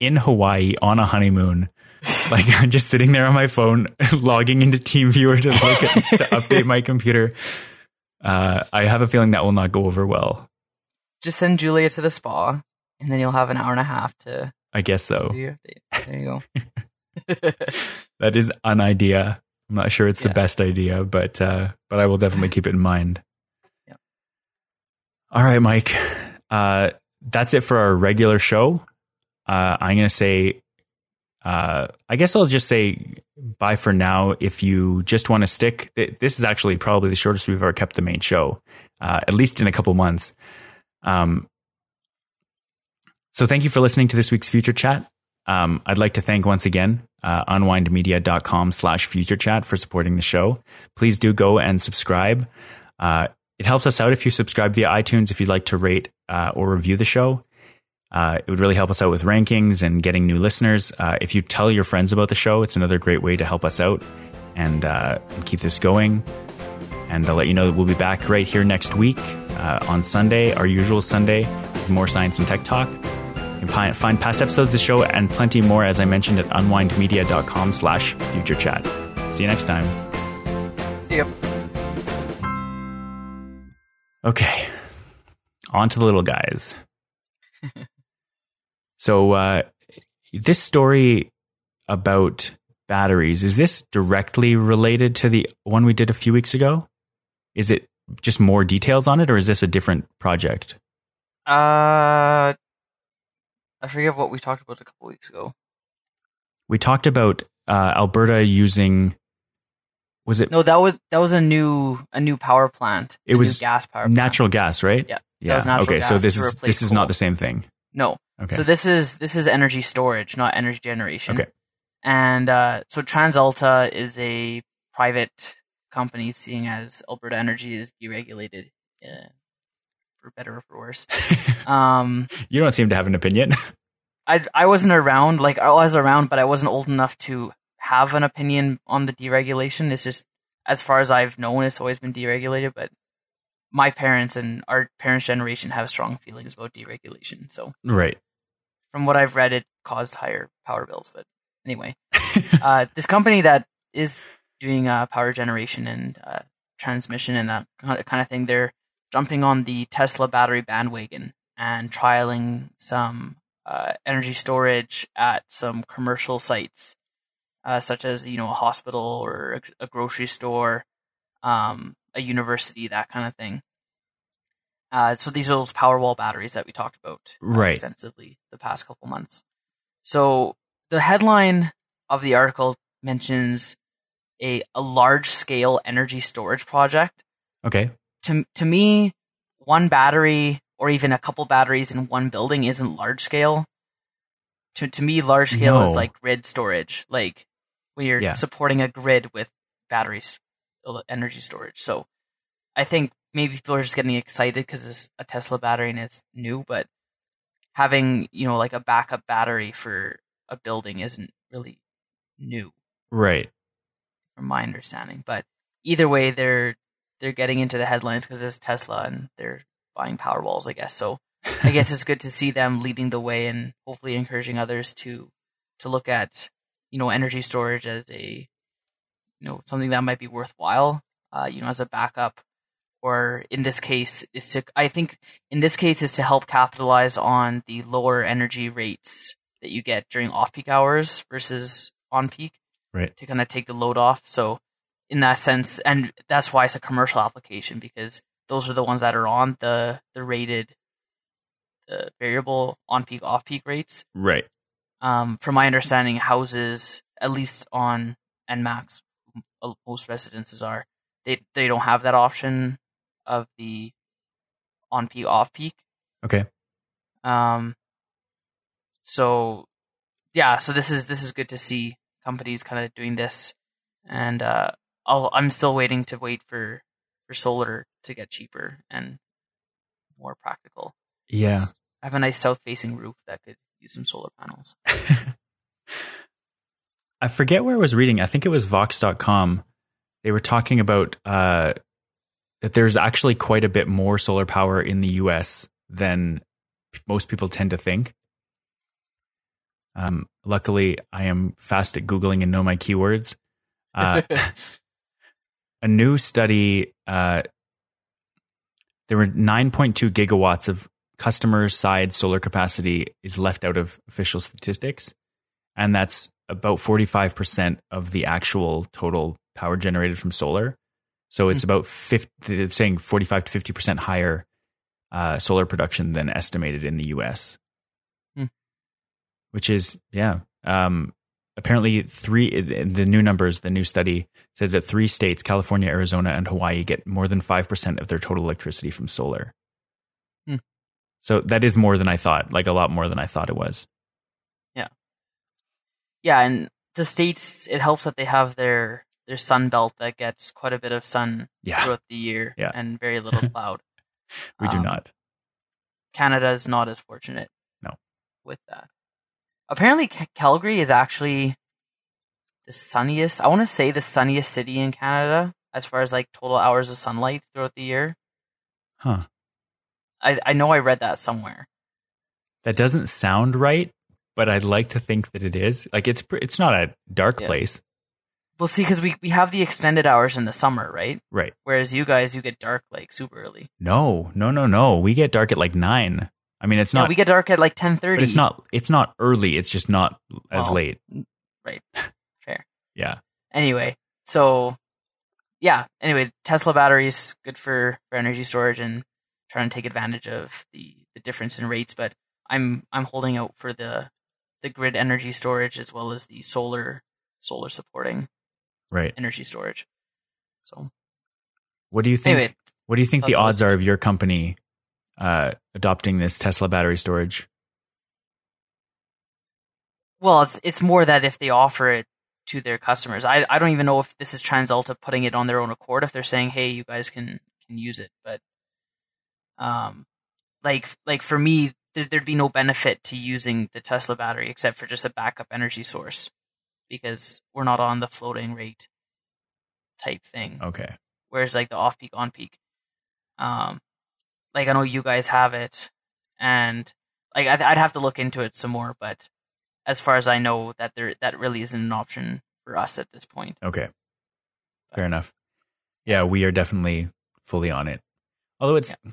in Hawaii on a honeymoon, like I'm just sitting there on my phone, logging into TeamViewer to look at, to update my computer. Uh, I have a feeling that will not go over well. Just send Julia to the spa, and then you'll have an hour and a half to. I guess so. There you go. That is an idea. I'm not sure it's the best idea, but uh, but I will definitely keep it in mind. Yeah. All right, Mike. Uh, that's it for our regular show. Uh, I'm gonna say, uh, I guess I'll just say bye for now. If you just want to stick, th- this is actually probably the shortest we've ever kept the main show, uh, at least in a couple months. Um, so thank you for listening to this week's Future Chat. Um, I'd like to thank once again uh, unwindmedia.com slash future chat for supporting the show. Please do go and subscribe. Uh, it helps us out if you subscribe via iTunes if you'd like to rate uh, or review the show. Uh, it would really help us out with rankings and getting new listeners. Uh, if you tell your friends about the show, it's another great way to help us out and, uh, keep this going. And I'll let you know that we'll be back right here next week uh, on Sunday, our usual Sunday, with more science and tech talk. You can find past episodes of the show and plenty more, as I mentioned, at unwindmedia.com slash future chat. See you next time. See you. Okay. On to the little guys. so, uh, this story about batteries, is this directly related to the one we did a few weeks ago? Is it just more details on it, or is this a different project? Uh, I forget what we talked about a couple weeks ago. We talked about uh, Alberta using, was it No, that was that was a new a new power plant. It was gas power plant. natural gas, right? Yeah, that Yeah. was natural okay, so this is this is coal. not the same thing. No. Okay. So this is this is energy storage, not energy generation. Okay. And uh, so TransAlta is a private company, seeing as Alberta Energy is deregulated, uh, for better or for worse. Um, you don't seem to have an opinion. I I wasn't around, like I was around, but I wasn't old enough to have an opinion on the deregulation. It's just as far as I've known, it's always been deregulated. But my parents and our parents' generation have strong feelings about deregulation. So right. from what I've read, it caused higher power bills. But anyway, uh, this company that is doing uh, power generation and uh, transmission and that kind of thing, they're jumping on the Tesla battery bandwagon and trialing some uh, energy storage at some commercial sites, uh, such as you know a hospital or a, a grocery store, um, a university, that kind of thing. Uh, so these are those Powerwall batteries that we talked about uh, Right. extensively the past couple months. So the headline of the article mentions a, a large scale energy storage project. Okay. To to me, one battery or even a couple batteries in one building isn't large scale. To to me, large scale is like grid storage, like when you're Yeah. supporting a grid with batteries, energy storage. So I think maybe people are just getting excited because it's a Tesla battery and it's new, but having you know like a backup battery for a building isn't really new Right. from my understanding. But either way, they're they're getting into the headlines because it's Tesla and they're buying Powerwalls, I guess. So I guess it's good to see them leading the way and hopefully encouraging others to to look at you know energy storage as a you know something that might be worthwhile. Uh, you know, as a backup, or in this case, is to I think in this case is to help capitalize on the lower energy rates that you get during off peak hours versus on peak Right. to kind of take the load off. So in that sense, and that's why it's a commercial application because those are the ones that are on the the rated the variable on peak off peak rates. Right. Um, from my understanding, houses at least on ENMAX, most residences are they they don't have that option of the on peak off peak. Okay. Um. So, yeah. So this is this is good to see companies kind of doing this, and uh, I'll I'm still waiting to wait for for solar to get cheaper and more practical. Yeah. I have a nice south facing roof that could use some solar panels. I forget where I was reading. I think it was Vox.com. They were talking about uh, that there's actually quite a bit more solar power in the US than most people tend to think. Um, luckily, I am fast at Googling and know my keywords. Uh, a new study, uh, there were 9.2 gigawatts of customer side solar capacity is left out of official statistics. And that's about 45% of the actual total power generated from solar. So it's mm-hmm. about 50, saying 45 to 50% higher uh, solar production than estimated in the US. Mm. Which is, yeah. Um, apparently, three, the new numbers, the new study says that three states, California, Arizona, and Hawaii, get more than 5% of their total electricity from solar. Mm. So that is more than I thought, like a lot more than I thought it was yeah, Yeah, and the states it helps that they have their their sun belt that gets quite a bit of sun yeah. throughout the year yeah. and very little cloud. we um, do not. Canada is not as fortunate. No. With that. Apparently Calgary is actually the sunniest, I want to say the sunniest city in Canada as far as like total hours of sunlight throughout the year. Huh. I I know I read that somewhere. That doesn't sound right, but I'd like to think that it is. Like it's it's not a dark yeah. place. Well, see, because we we have the extended hours in the summer, right? Right. Whereas you guys, you get dark like super early. No, no, no, no. We get dark at like nine. I mean, it's not. we get dark at like ten thirty. It's not. It's not early. It's just not as well, late. Right. Fair. yeah. Anyway, so yeah. Anyway, Tesla batteries good for for energy storage and trying to take advantage of the the difference in rates. But I'm I'm holding out for the the grid energy storage as well as the solar solar supporting right energy storage. So, what do you think? Anyway, what do you think the odds are of your company uh, adopting this Tesla battery storage? Well, it's it's more that if they offer it to their customers, I I don't even know if this is TransAlta putting it on their own accord. If they're saying, "Hey, you guys can can use it," but um, like like for me, there'd be no benefit to using the Tesla battery except for just a backup energy source because we're not on the floating rate type thing. Okay. Whereas like the off peak on peak, um, like I know you guys have it, and like I'd, I'd have to look into it some more. But as far as I know, that there that really isn't an option for us at this point. Okay. Fair enough. Yeah, we are definitely fully on it. Although it's yeah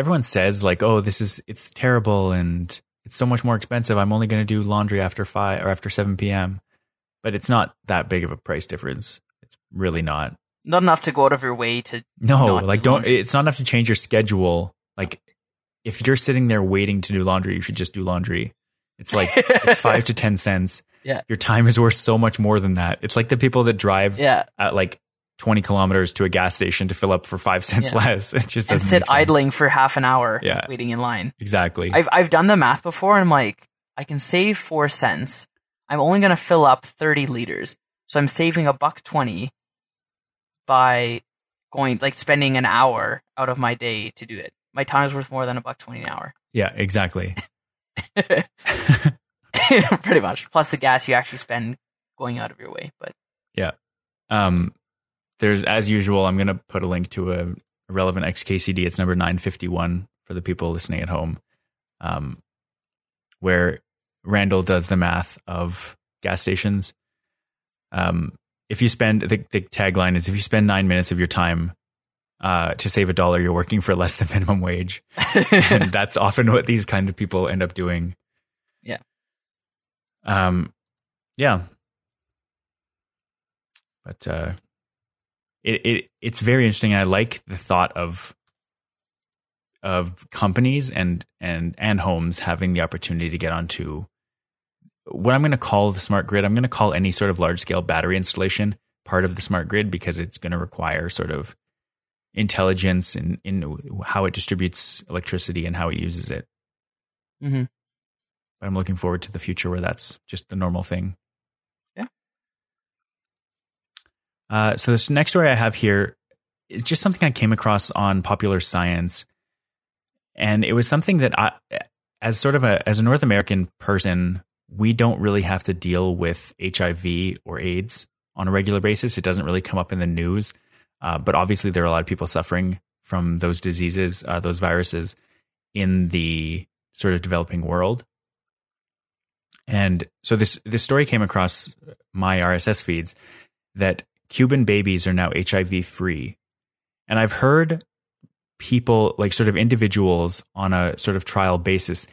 everyone says like, "Oh, this is it's terrible and it's so much more expensive. I'm only going to do laundry after 5 or after 7 p.m." But it's not that big of a price difference. It's really not. Not enough to go out of your way to No, like do not it's not enough to change your schedule. Like if you're sitting there waiting to do laundry, you should just do laundry. It's like it's 5 to 10 cents. Yeah. Your time is worth so much more than that. It's like the people that drive yeah. at like 20 kilometers to a gas station to fill up for five cents yeah. less. It just and sit idling for half an hour yeah. waiting in line. Exactly. I've, I've done the math before and I'm like, I can save four cents. I'm only going to fill up 30 liters. So I'm saving a buck 20 by going, like spending an hour out of my day to do it. My time is worth more than a buck 20 an hour. Yeah, exactly. Pretty much. Plus the gas you actually spend going out of your way. But yeah. Um, there's as usual. I'm to put a link to a, relevant XKCD. It's number 951 for the people listening at home, um, where Randall does the math of gas stations. Um, if you spend the, the tagline is if you spend nine minutes of your time uh, to save a dollar, you're working for less than minimum wage, and that's often what these kind of people end up doing. Yeah. Um, yeah. But uh, it, it it's very interesting. I like the thought of of companies and and and homes having the opportunity to get onto what I'm going to call the smart grid, I'm going to call any sort of large scale battery installation part of the smart grid because it's going to require sort of intelligence in, in how it distributes electricity and how it uses it. Mm-hmm. But I'm looking forward to the future where that's just the normal thing. Yeah. Uh, so this next story I have here is just something I came across on Popular Science, and it was something that I, as sort of a as a North American person, we don't really have to deal with HIV or AIDS on a regular basis. It doesn't really come up in the news, uh, but obviously there are a lot of people suffering from those diseases, uh, those viruses, in the sort of developing world. And so this this story came across my RSS feeds that Cuban babies are now HIV free. And I've heard people like sort of individuals on a sort of trial basis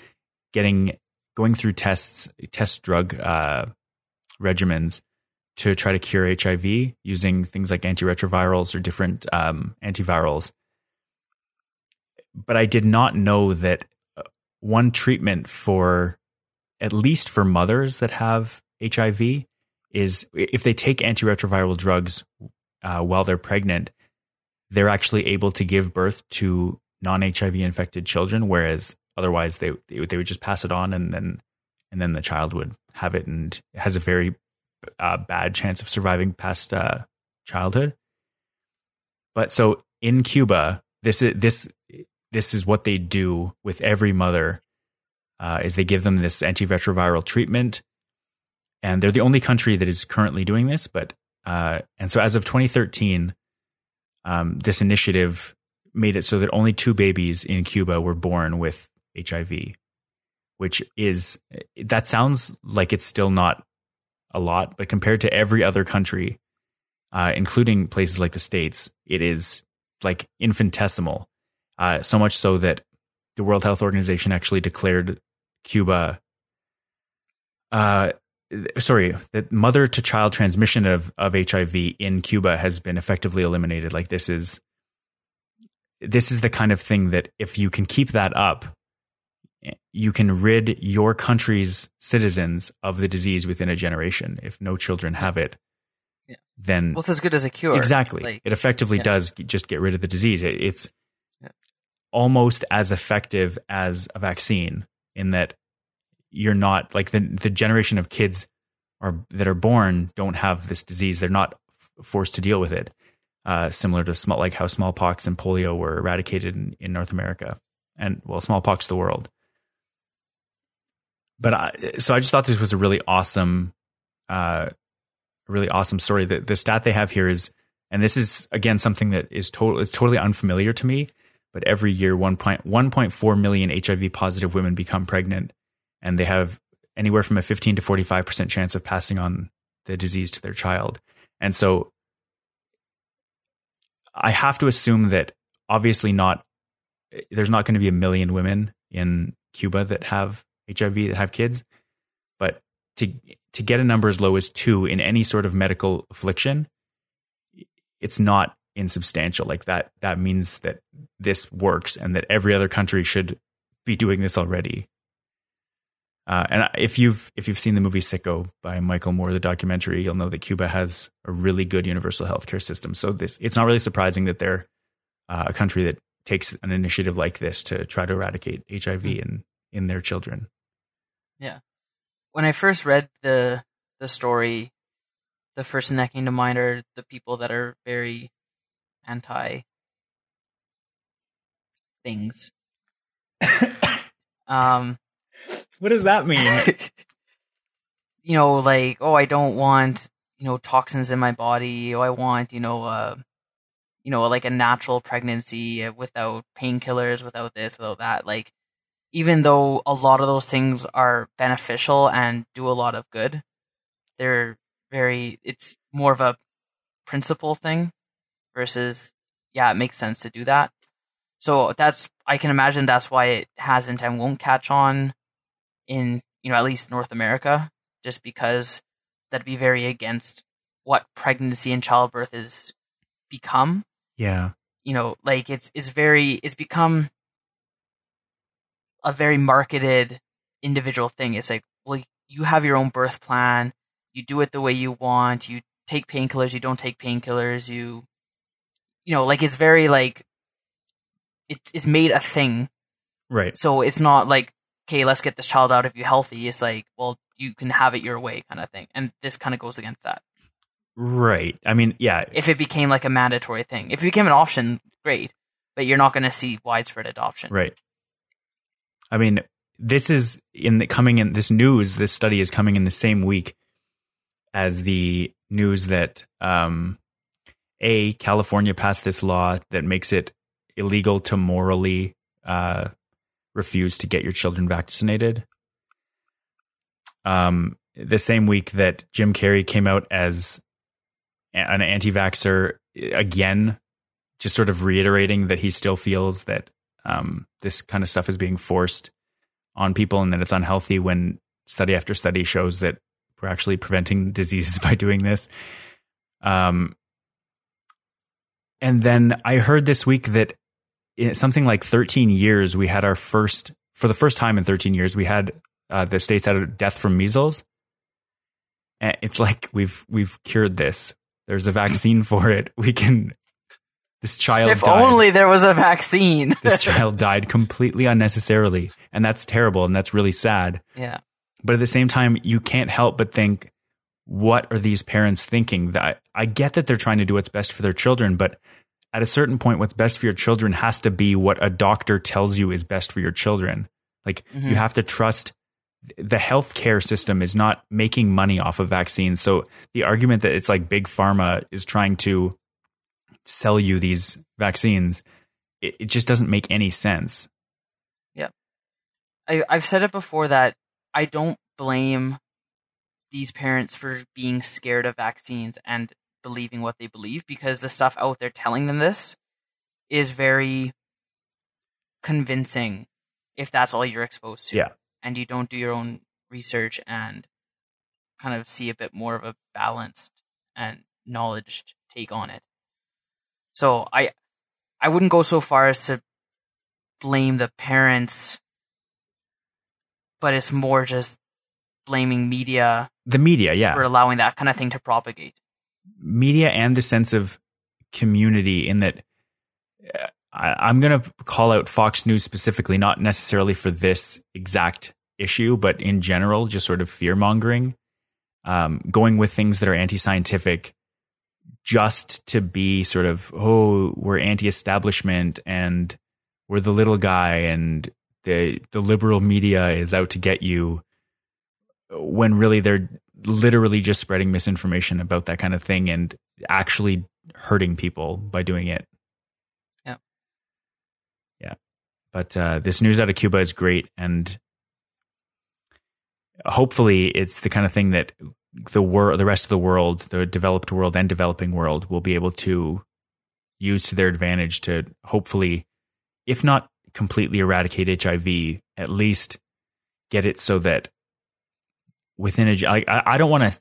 getting going through tests test drug uh, regimens to try to cure HIV using things like antiretrovirals or different um, antivirals. But I did not know that uh, one treatment for at least for mothers that have HIV is if they take antiretroviral drugs uh, while they're pregnant, they're actually able to give birth to non-HIV infected children, whereas otherwise they they would just pass it on and then and then the child would have it and it has a very uh, bad chance of surviving past uh, childhood. But so in Cuba, this is this this is what they do with every mother uh, is they give them this antiretroviral treatment, and they're the only country that is currently doing this. But uh, and so as of 2013, um, this initiative made it so that only two babies in Cuba were born with HIV, which is that sounds like it's still not a lot, but compared to every other country, uh, including places like the states, it is like infinitesimal. Uh, so much so that the World Health Organization actually declared Cuba, uh, sorry, that mother to child transmission of, of HIV in Cuba has been effectively eliminated. Like this is, this is the kind of thing that if you can keep that up, you can rid your country's citizens of the disease within a generation. If no children have it, yeah. then well, it's as good as a cure. Exactly, like, it effectively yeah. does just get rid of the disease. It's yeah. almost as effective as a vaccine in that you're not like the the generation of kids are that are born don't have this disease. They're not forced to deal with it. Uh, similar to small, like how smallpox and polio were eradicated in, in North America, and well, smallpox the world but I, so I just thought this was a really awesome, uh, really awesome story. The, the stat they have here is, and this is again something that is total, it's totally unfamiliar to me. But every year, 1.4 million HIV positive women become pregnant, and they have anywhere from a 15 to 45 percent chance of passing on the disease to their child. And so, I have to assume that obviously not. There's not going to be a million women in Cuba that have HIV that have kids, but to to get a number as low as two in any sort of medical affliction, it's not insubstantial. Like that that means that this works and that every other country should be doing this already. Uh, and if you've if you've seen the movie Sicko by Michael Moore, the documentary, you'll know that Cuba has a really good universal healthcare system. So this it's not really surprising that they're uh, a country that takes an initiative like this to try to eradicate HIV mm. in in their children. Yeah. When I first read the the story, the first thing that came to mind are the people that are very anti things. um what does that mean? you know, like, oh, I don't want, you know, toxins in my body. Oh, I want, you know, uh, you know, like a natural pregnancy without painkillers, without this, without that. Like, even though a lot of those things are beneficial and do a lot of good, they're very, it's more of a principle thing versus, yeah, it makes sense to do that. So that's, I can imagine that's why it hasn't and won't catch on in, you know, at least North America, just because that'd be very against what pregnancy and childbirth is become. Yeah. You know, like it's, it's very, it's become a very marketed individual thing. It's like, well, you have your own birth plan. You do it the way you want. You take painkillers. You don't take painkillers. You, you know, like it's very like it is made a thing. Right. So it's not like okay, let's get this child out of you healthy. It's like well, you can have it your way kind of thing, and this kind of goes against that. Right. I mean, yeah. If it became like a mandatory thing, if it became an option, great, but you're not going to see widespread adoption. Right. I mean, this is in the coming in this news. This study is coming in the same week as the news that um, a California passed this law that makes it illegal to morally uh, refuse to get your children vaccinated. Um, the same week that Jim Carrey came out as an anti-vaxxer again, just sort of reiterating that he still feels that um, this kind of stuff is being forced on people and that it's unhealthy when study after study shows that we're actually preventing diseases by doing this. Um, and then I heard this week that in something like 13 years, we had our first, for the first time in 13 years, we had uh, the states had a death from measles. And it's like we've we've cured this. There's a vaccine for it. We can. This child. If died. only there was a vaccine. this child died completely unnecessarily, and that's terrible, and that's really sad. Yeah. But at the same time, you can't help but think, what are these parents thinking? That I get that they're trying to do what's best for their children, but at a certain point, what's best for your children has to be what a doctor tells you is best for your children. Like mm-hmm. you have to trust the healthcare system is not making money off of vaccines. So the argument that it's like big pharma is trying to sell you these vaccines, it, it just doesn't make any sense. Yeah. I, I've said it before that I don't blame these parents for being scared of vaccines and believing what they believe because the stuff out there telling them this is very convincing if that's all you're exposed to. Yeah and you don't do your own research and kind of see a bit more of a balanced and knowledge take on it. So I I wouldn't go so far as to blame the parents, but it's more just blaming media. The media, yeah. For allowing that kind of thing to propagate. Media and the sense of community in that uh, I, am going to call out Fox News specifically, not necessarily for this exact issue, but in general, just sort of fear mongering, um, going with things that are anti scientific just to be sort of, oh, we're anti establishment and we're the little guy and the, the liberal media is out to get you when really they're literally just spreading misinformation about that kind of thing and actually hurting people by doing it. Yeah. Yeah. But uh, this news out of Cuba is great. And hopefully it's the kind of thing that the world, the rest of the world, the developed world and developing world will be able to use to their advantage to hopefully, if not completely eradicate HIV, at least get it so that within a, like, I don't want to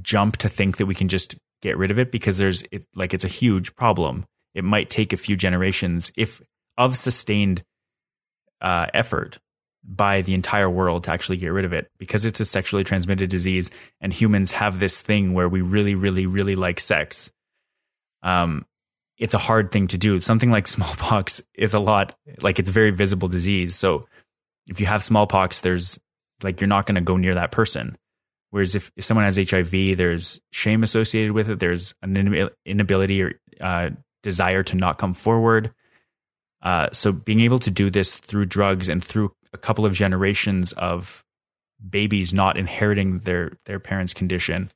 jump to think that we can just get rid of it because there's it, like, it's a huge problem. It might take a few generations if of sustained uh, effort by the entire world to actually get rid of it because it's a sexually transmitted disease and humans have this thing where we really really really like sex. Um it's a hard thing to do. Something like smallpox is a lot like it's a very visible disease. So if you have smallpox there's like you're not going to go near that person. Whereas if, if someone has hiv there's shame associated with it. There's an inability or uh, desire to not come forward. Uh, so being able to do this through drugs and through a couple of generations of babies not inheriting their their parents' condition,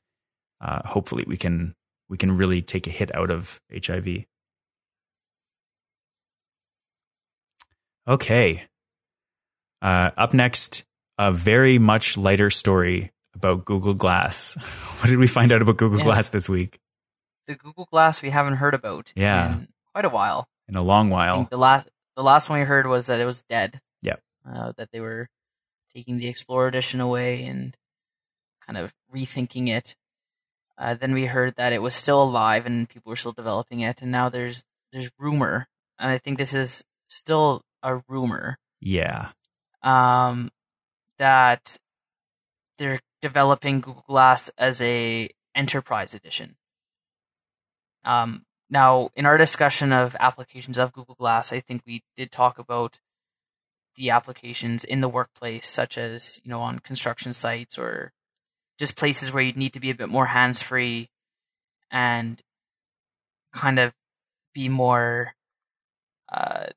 uh, hopefully we can we can really take a hit out of HIV. Okay. Uh, up next, a very much lighter story about Google Glass. what did we find out about Google yes. Glass this week? The Google Glass we haven't heard about. Yeah. In quite a while. In a long while. the last the last one we heard was that it was dead uh, that they were taking the Explorer Edition away and kind of rethinking it. Uh, then we heard that it was still alive and people were still developing it, and now there's there's rumor, and I think this is still a rumor. Yeah. Um, that they're developing Google Glass as a enterprise edition. Um, now, in our discussion of applications of Google Glass, I think we did talk about the applications in the workplace, such as you know on construction sites or just places where you'd need to be a bit more hands free and kind of be more uh,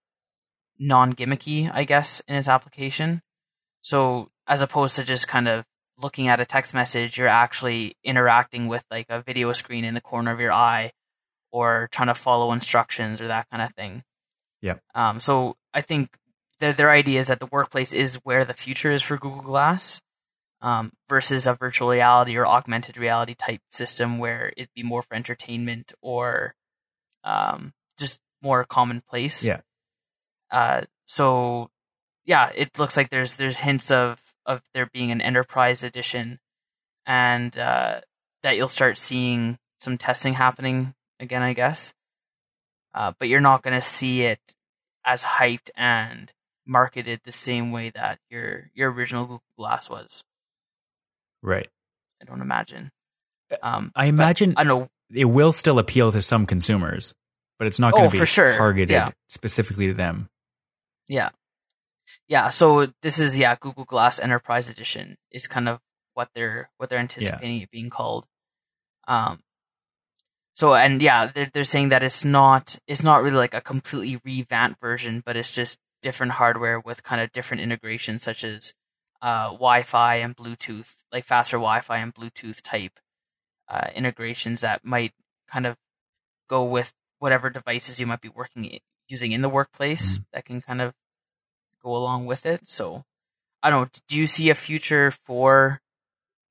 non gimmicky, I guess, in its application. So as opposed to just kind of looking at a text message, you're actually interacting with like a video screen in the corner of your eye or trying to follow instructions or that kind of thing. Yeah. Um, so I think their their idea is that the workplace is where the future is for Google Glass, um, versus a virtual reality or augmented reality type system where it'd be more for entertainment or um, just more commonplace. Yeah. Uh, so yeah, it looks like there's there's hints of of there being an enterprise edition, and uh, that you'll start seeing some testing happening again, I guess. Uh, but you're not going to see it as hyped and marketed the same way that your your original Google Glass was. Right. I don't imagine. Um, I imagine I know it will still appeal to some consumers, but it's not going Oh, to be for sure. targeted Yeah. specifically to them. Yeah. Yeah, so this is yeah, Google Glass Enterprise Edition is kind of what they're what they're anticipating it being called. Um so and yeah, they're they're saying that it's not it's not really like a completely revamped version, but it's just different hardware with kind of different integrations such as uh Wi-Fi and Bluetooth, like faster Wi-Fi and Bluetooth type uh integrations that might kind of go with whatever devices you might be working using in the workplace that can kind of go along with it. So I don't. know, Do you see a future for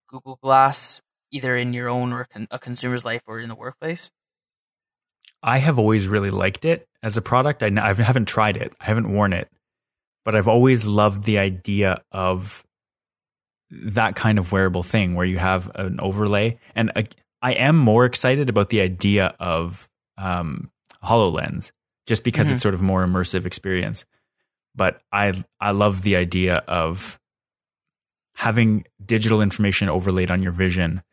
Google Glass either in your own or a consumer's life or in the workplace? I have always really liked it as a product. I haven't tried it, I haven't worn it, but I've always loved the idea of that kind of wearable thing where you have an overlay. And I, I am more excited about the idea of um, HoloLens just because Mhm. it's sort of more immersive experience. But I I love the idea of having digital information overlaid on your vision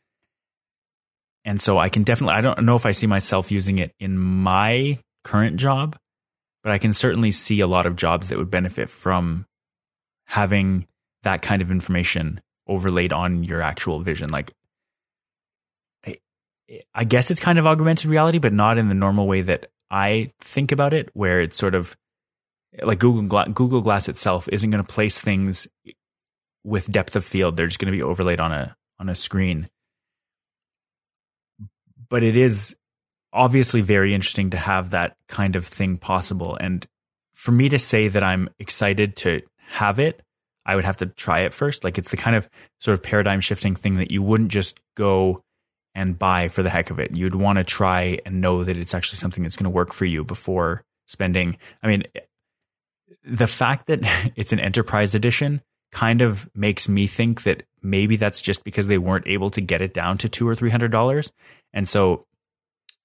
and so I can definitely, I don't know if I see myself using it in my current job, but I can certainly see a lot of jobs that would benefit from having that kind of information overlaid on your actual vision. Like, I, guess it's kind of augmented reality, but not in the normal way that I think about it, where it's sort of like Google Gla- Google Glass itself isn't going to place things with depth of field. They're just going to be overlaid on a on a screen but it is obviously very interesting to have that kind of thing possible. And for me to say that I'm excited to have it, I would have to try it first. Like it's the kind of sort of paradigm shifting thing that you wouldn't just go and buy for the heck of it. You'd want to try and know that it's actually something that's going to work for you before spending. I mean, the fact that it's an enterprise edition kind of makes me think that maybe that's just because they weren't able to get it down to two or three hundred dollars. And so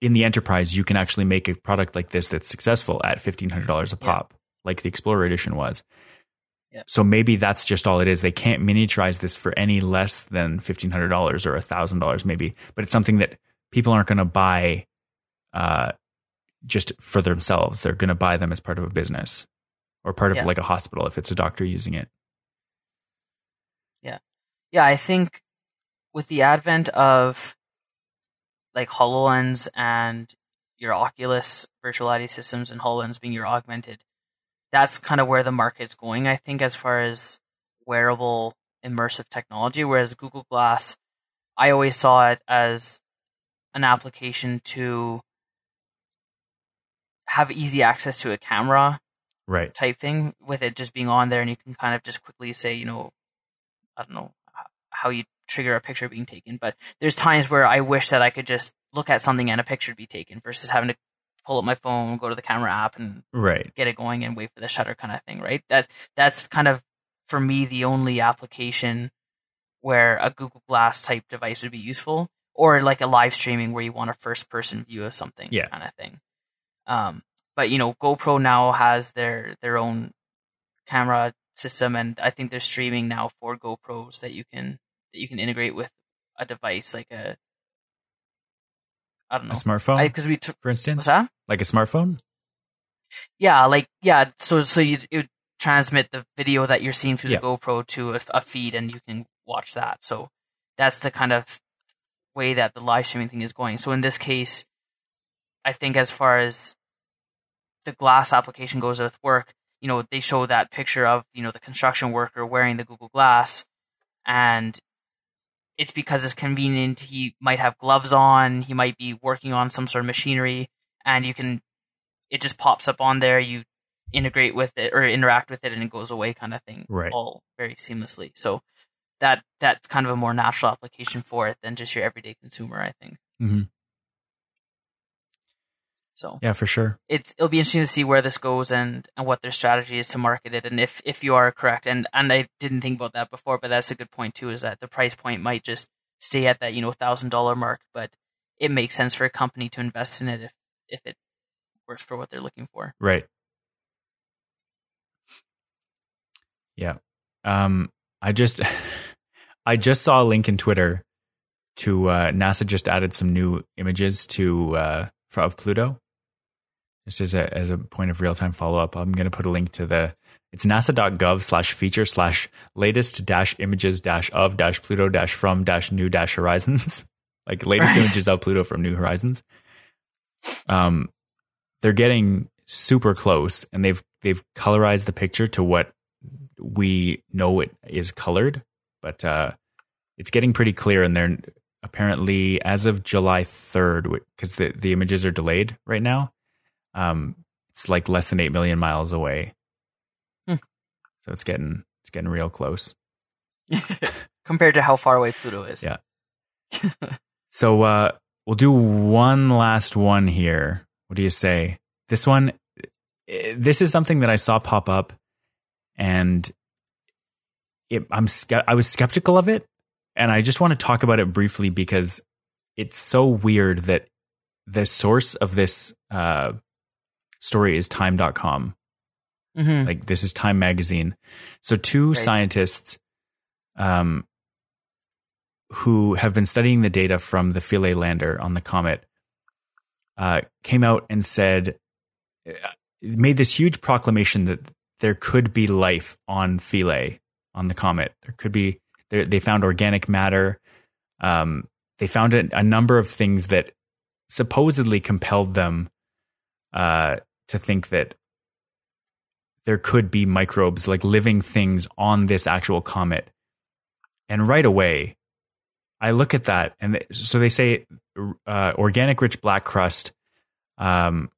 in the enterprise, you can actually make a product like this that's successful at fifteen hundred dollars a Yeah. pop, like the Explorer edition was. Yeah. So maybe that's just all it is. They can't miniaturize this for any less than fifteen hundred dollars or thousand dollars, maybe. But it's something that people aren't going to buy uh, just for themselves. They're going to buy them as part of a business or part of Yeah. like a hospital if it's a doctor using it. Yeah, I think with the advent of like HoloLens and your Oculus virtual reality systems and HoloLens being your augmented, that's kind of where the market's going, I think, as far as wearable immersive technology. Whereas Google Glass, I always saw it as an application to have easy access to a camera Right. type thing with it just being on there and you can kind of just quickly say, you know, I don't know how you trigger a picture being taken, but there's times where I wish that I could just look at something and a picture be taken versus having to pull up my phone, go to the camera app and Right. get it going and wait for the shutter kind of thing, right? That that's kind of for me the only application where a Google Glass type device would be useful or like a live streaming where you want a first person view of something Yeah. kind of thing. Um but you know, GoPro now has their their own camera system and I think they're streaming now for GoPros that you can that you can integrate with a device like a I don't know A smartphone, because we t- for instance, what's that? like a smartphone. Yeah, like yeah. So so you it would transmit the video that you're seeing through Yeah. the GoPro to a, a feed, and you can watch that. So that's the kind of way that the live streaming thing is going. So in this case, I think as far as the glass application goes with work, you know, they show that picture of you know the construction worker wearing the Google Glass, and it's because it's convenient. He might have gloves on. He might be working on some sort of machinery, and you can. It just pops up on there. You integrate with it or interact with it, and it goes away, kind of thing. Right. All very seamlessly. So that that's kind of a more natural application for it than just your everyday consumer. I think. hmm So Yeah, for sure. it's it'll be interesting to see where this goes and, and what their strategy is to market it and if if you are correct and and I didn't think about that before but that's a good point too is that the price point might just stay at that you know thousand dollar mark but it makes sense for a company to invest in it if if it works for what they're looking for Right. Yeah. Um, I just, I just saw a link in Twitter to uh, NASA just added some new images to uh, of Pluto. Just as a as a point of real time follow up, I'm going to put a link to the it's nasa.gov slash feature slash latest dash images dash of dash Pluto dash from dash new dash horizons, like latest Right. images of Pluto from New Horizons. Um, they're getting super close, and they've they've colorized the picture to what we know it is colored, but uh, it's getting pretty clear, and they're apparently as of July third, because the the images are delayed right now. Um, it's like less than eight million miles away, Hmm. so it's getting it's getting real close. compared to how far away Pluto is Yeah. So uh, we'll do one last one here. What do you say? This one, eh, this is something that I saw pop up, and it, I'm I was skeptical of it, and I just want to talk about it briefly because it's so weird that the source of this uh, story is Time.com hmm like this is time magazine. So two Right. scientists um who have been studying the data from the philae lander on the comet uh came out and said uh, made this huge proclamation that there could be life on philae on the comet. There could be there, they found organic matter. Um they found a, a number of things that supposedly compelled them uh to think that there could be microbes, like living things on this actual comet. And right away, I look at that, and so they say uh, organic rich black crust. Um,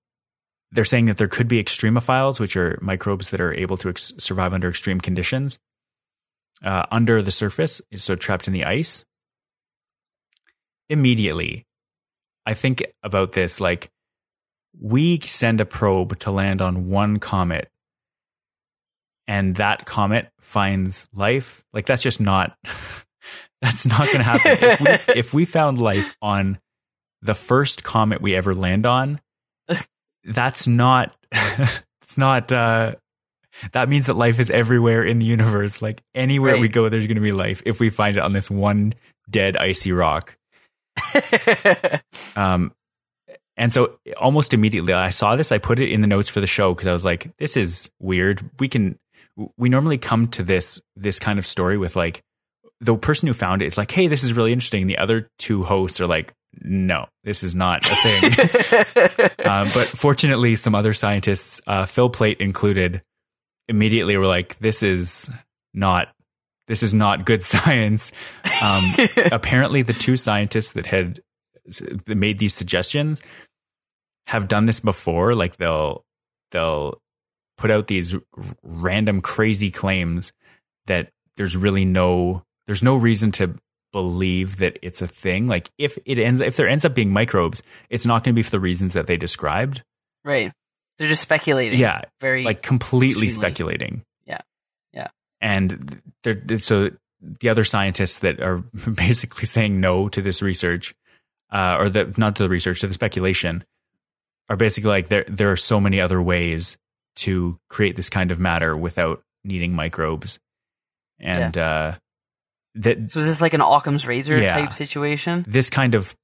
they're saying that there could be extremophiles, which are microbes that are able to ex- survive under extreme conditions uh, under the surface, so trapped in the ice. Immediately, I think about this like we send a probe to land on one comet and that comet finds life. Like that's just not that's not going to happen. If, we, if we found life on the first comet we ever land on that's not it's not uh that means that life is everywhere in the universe. Like anywhere we go there's going to be life if we find it on this one dead icy rock. Um, and so almost immediately I saw this, I put it in the notes for the show because I was like, this is weird. We can, we normally come to this, this kind of story with like, the person who found it is like, hey, this is really interesting. The other two hosts are like, no, this is not a thing. um, but fortunately, some other scientists, uh, Phil Plait included, immediately were like, this is not, this is not good science. Um, apparently, the two scientists that had made these suggestions have done this before. Like they'll they'll put out these r- random crazy claims that there's really no there's no reason to believe that it's a thing. Like if it ends if there ends up being microbes, it's not going to be for the reasons that they described. right. They're just speculating. Yeah, Very like completely extremely- speculating. Yeah. Yeah. And they're, so the other scientists that are basically saying no to this research, uh, or the not to the research to the speculation, are basically like there there are so many other ways to create this kind of matter without needing microbes, and uh, that So is this like an Occam's razor Yeah. type situation? this kind of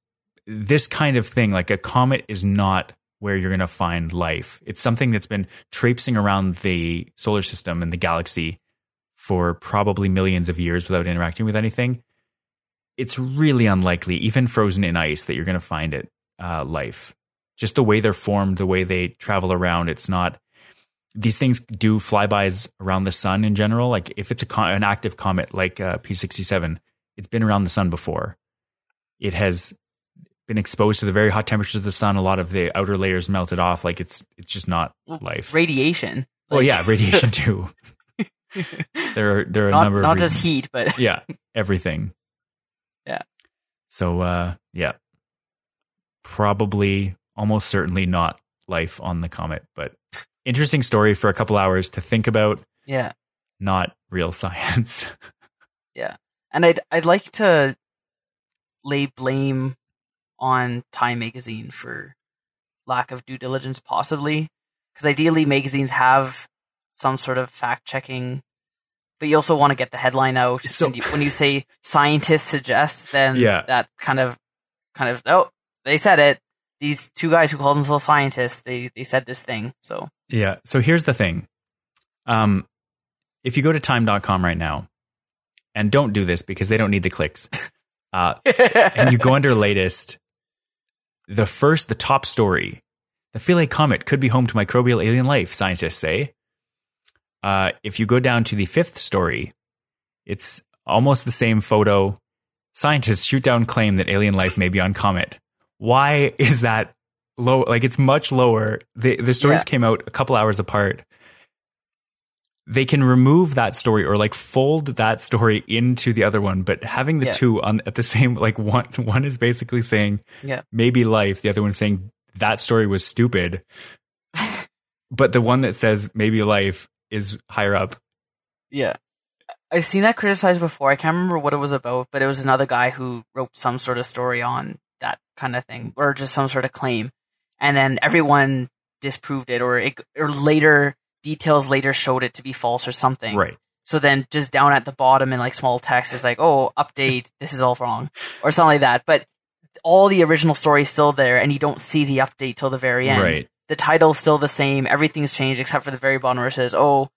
this kind of thing like a comet is not where you're going to find life. It's something that's been traipsing around the solar system and the galaxy for probably millions of years without interacting with anything. It's really unlikely even frozen in ice that you're going to find it uh, life just the way they're formed the way they travel around it's not these things do flybys around the sun in general like if it's a con- an active comet like uh, p67 it's been around the sun before it has been exposed to the very hot temperatures of the sun. A lot of the outer layers melted off. Like it's it's just not life. Radiation. well, yeah, radiation too. there are there are a number not of just reasons. heat, but Yeah, everything. Yeah. So uh, yeah, probably almost certainly not life on the comet, but interesting story for a couple hours to think about. yeah. Not real science. Yeah. And I'd I'd like to lay blame on Time magazine for lack of due diligence, possibly, because ideally magazines have some sort of fact checking, but you also want to get the headline out. So- And you- when you say scientists suggest, then Yeah. that kind of kind of oh they said it. These two guys who called themselves scientists, they they said this thing. So Yeah. So here's the thing. Um, if you go to time.com right now, and don't do this because they don't need the clicks, uh, and you go under latest, the first, the top story, the Philae comet could be home to microbial alien life, scientists say. Uh, if you go down to the fifth story, it's almost the same photo. Scientists shoot down claim that alien life may be on comet. Why is that low? Like it's much lower. The the stories Yeah. came out a couple hours apart. They can remove that story or like fold that story into the other one, but having the Yeah. two on at the same like one one is basically saying yeah, maybe life, the other one's saying that story was stupid. but the one that says maybe life is higher up. Yeah. I've seen that criticized before. I can't remember what it was about, but it was another guy who wrote some sort of story on kind of thing, or just some sort of claim, and then everyone disproved it, or it, or later details later showed it to be false or something. Right. So then, just down at the bottom in like small text is like, "Oh, update, this is all wrong," or something like that. But all the original story is still there, and you don't see the update till the very end Right. the title's still the same. Everything's changed except for the very bottom where it says, "Oh,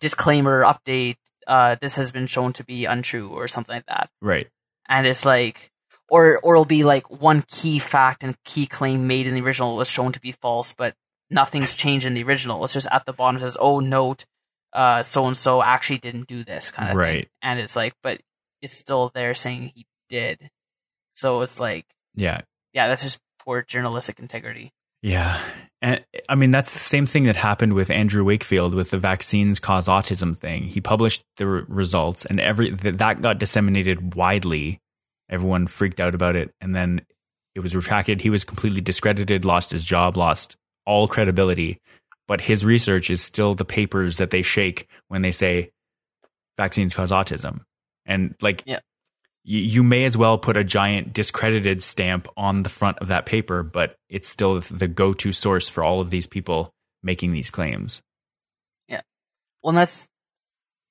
disclaimer, update. Uh, this has been shown to be untrue," or something like that. Right. And it's like, or or it'll be like one key fact and key claim made in the original was shown to be false, but nothing's changed in the original. It's just at the bottom it says, "Oh, note, uh, so and so actually didn't do this," kind of Right. thing. And it's like, but it's still there saying he did. So it's like, Yeah. yeah, that's just poor journalistic integrity. Yeah. And I mean, that's the same thing that happened with Andrew Wakefield with the vaccines cause autism thing. He published the re- results and every th- that got disseminated widely. Everyone freaked out about it. And then it was retracted. He was completely discredited, lost his job, lost all credibility. But his research is still the papers that they shake when they say vaccines cause autism. And like, Yeah. you, you may as well put a giant discredited stamp on the front of that paper, but it's still the go to source for all of these people making these claims. Yeah. Well, and that's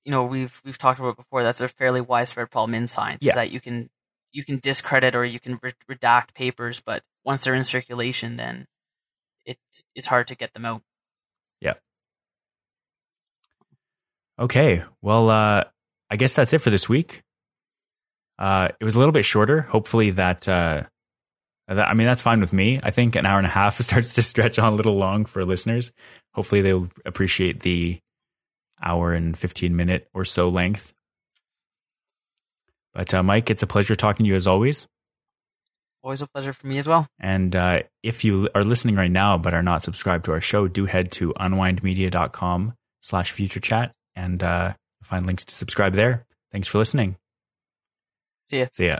you know we've we've talked about it before. That's a fairly widespread problem in science. Yeah. Is that you can you can discredit or you can re- redact papers, but once they're in circulation, then it it's hard to get them out. Yeah. Okay. Well, uh, I guess that's it for this week. Uh, it was a little bit shorter. Hopefully that, uh, that, I mean, that's fine with me. I think an hour and a half starts to stretch on a little long for listeners. Hopefully they'll appreciate the hour and 15 minute or so length. But, uh, Mike, it's a pleasure talking to you as always. Always a pleasure for me as well. And uh, if you are listening right now but are not subscribed to our show, do head to unwindmedia.com slash future chat and uh, find links to subscribe there. Thanks for listening. See ya. See ya.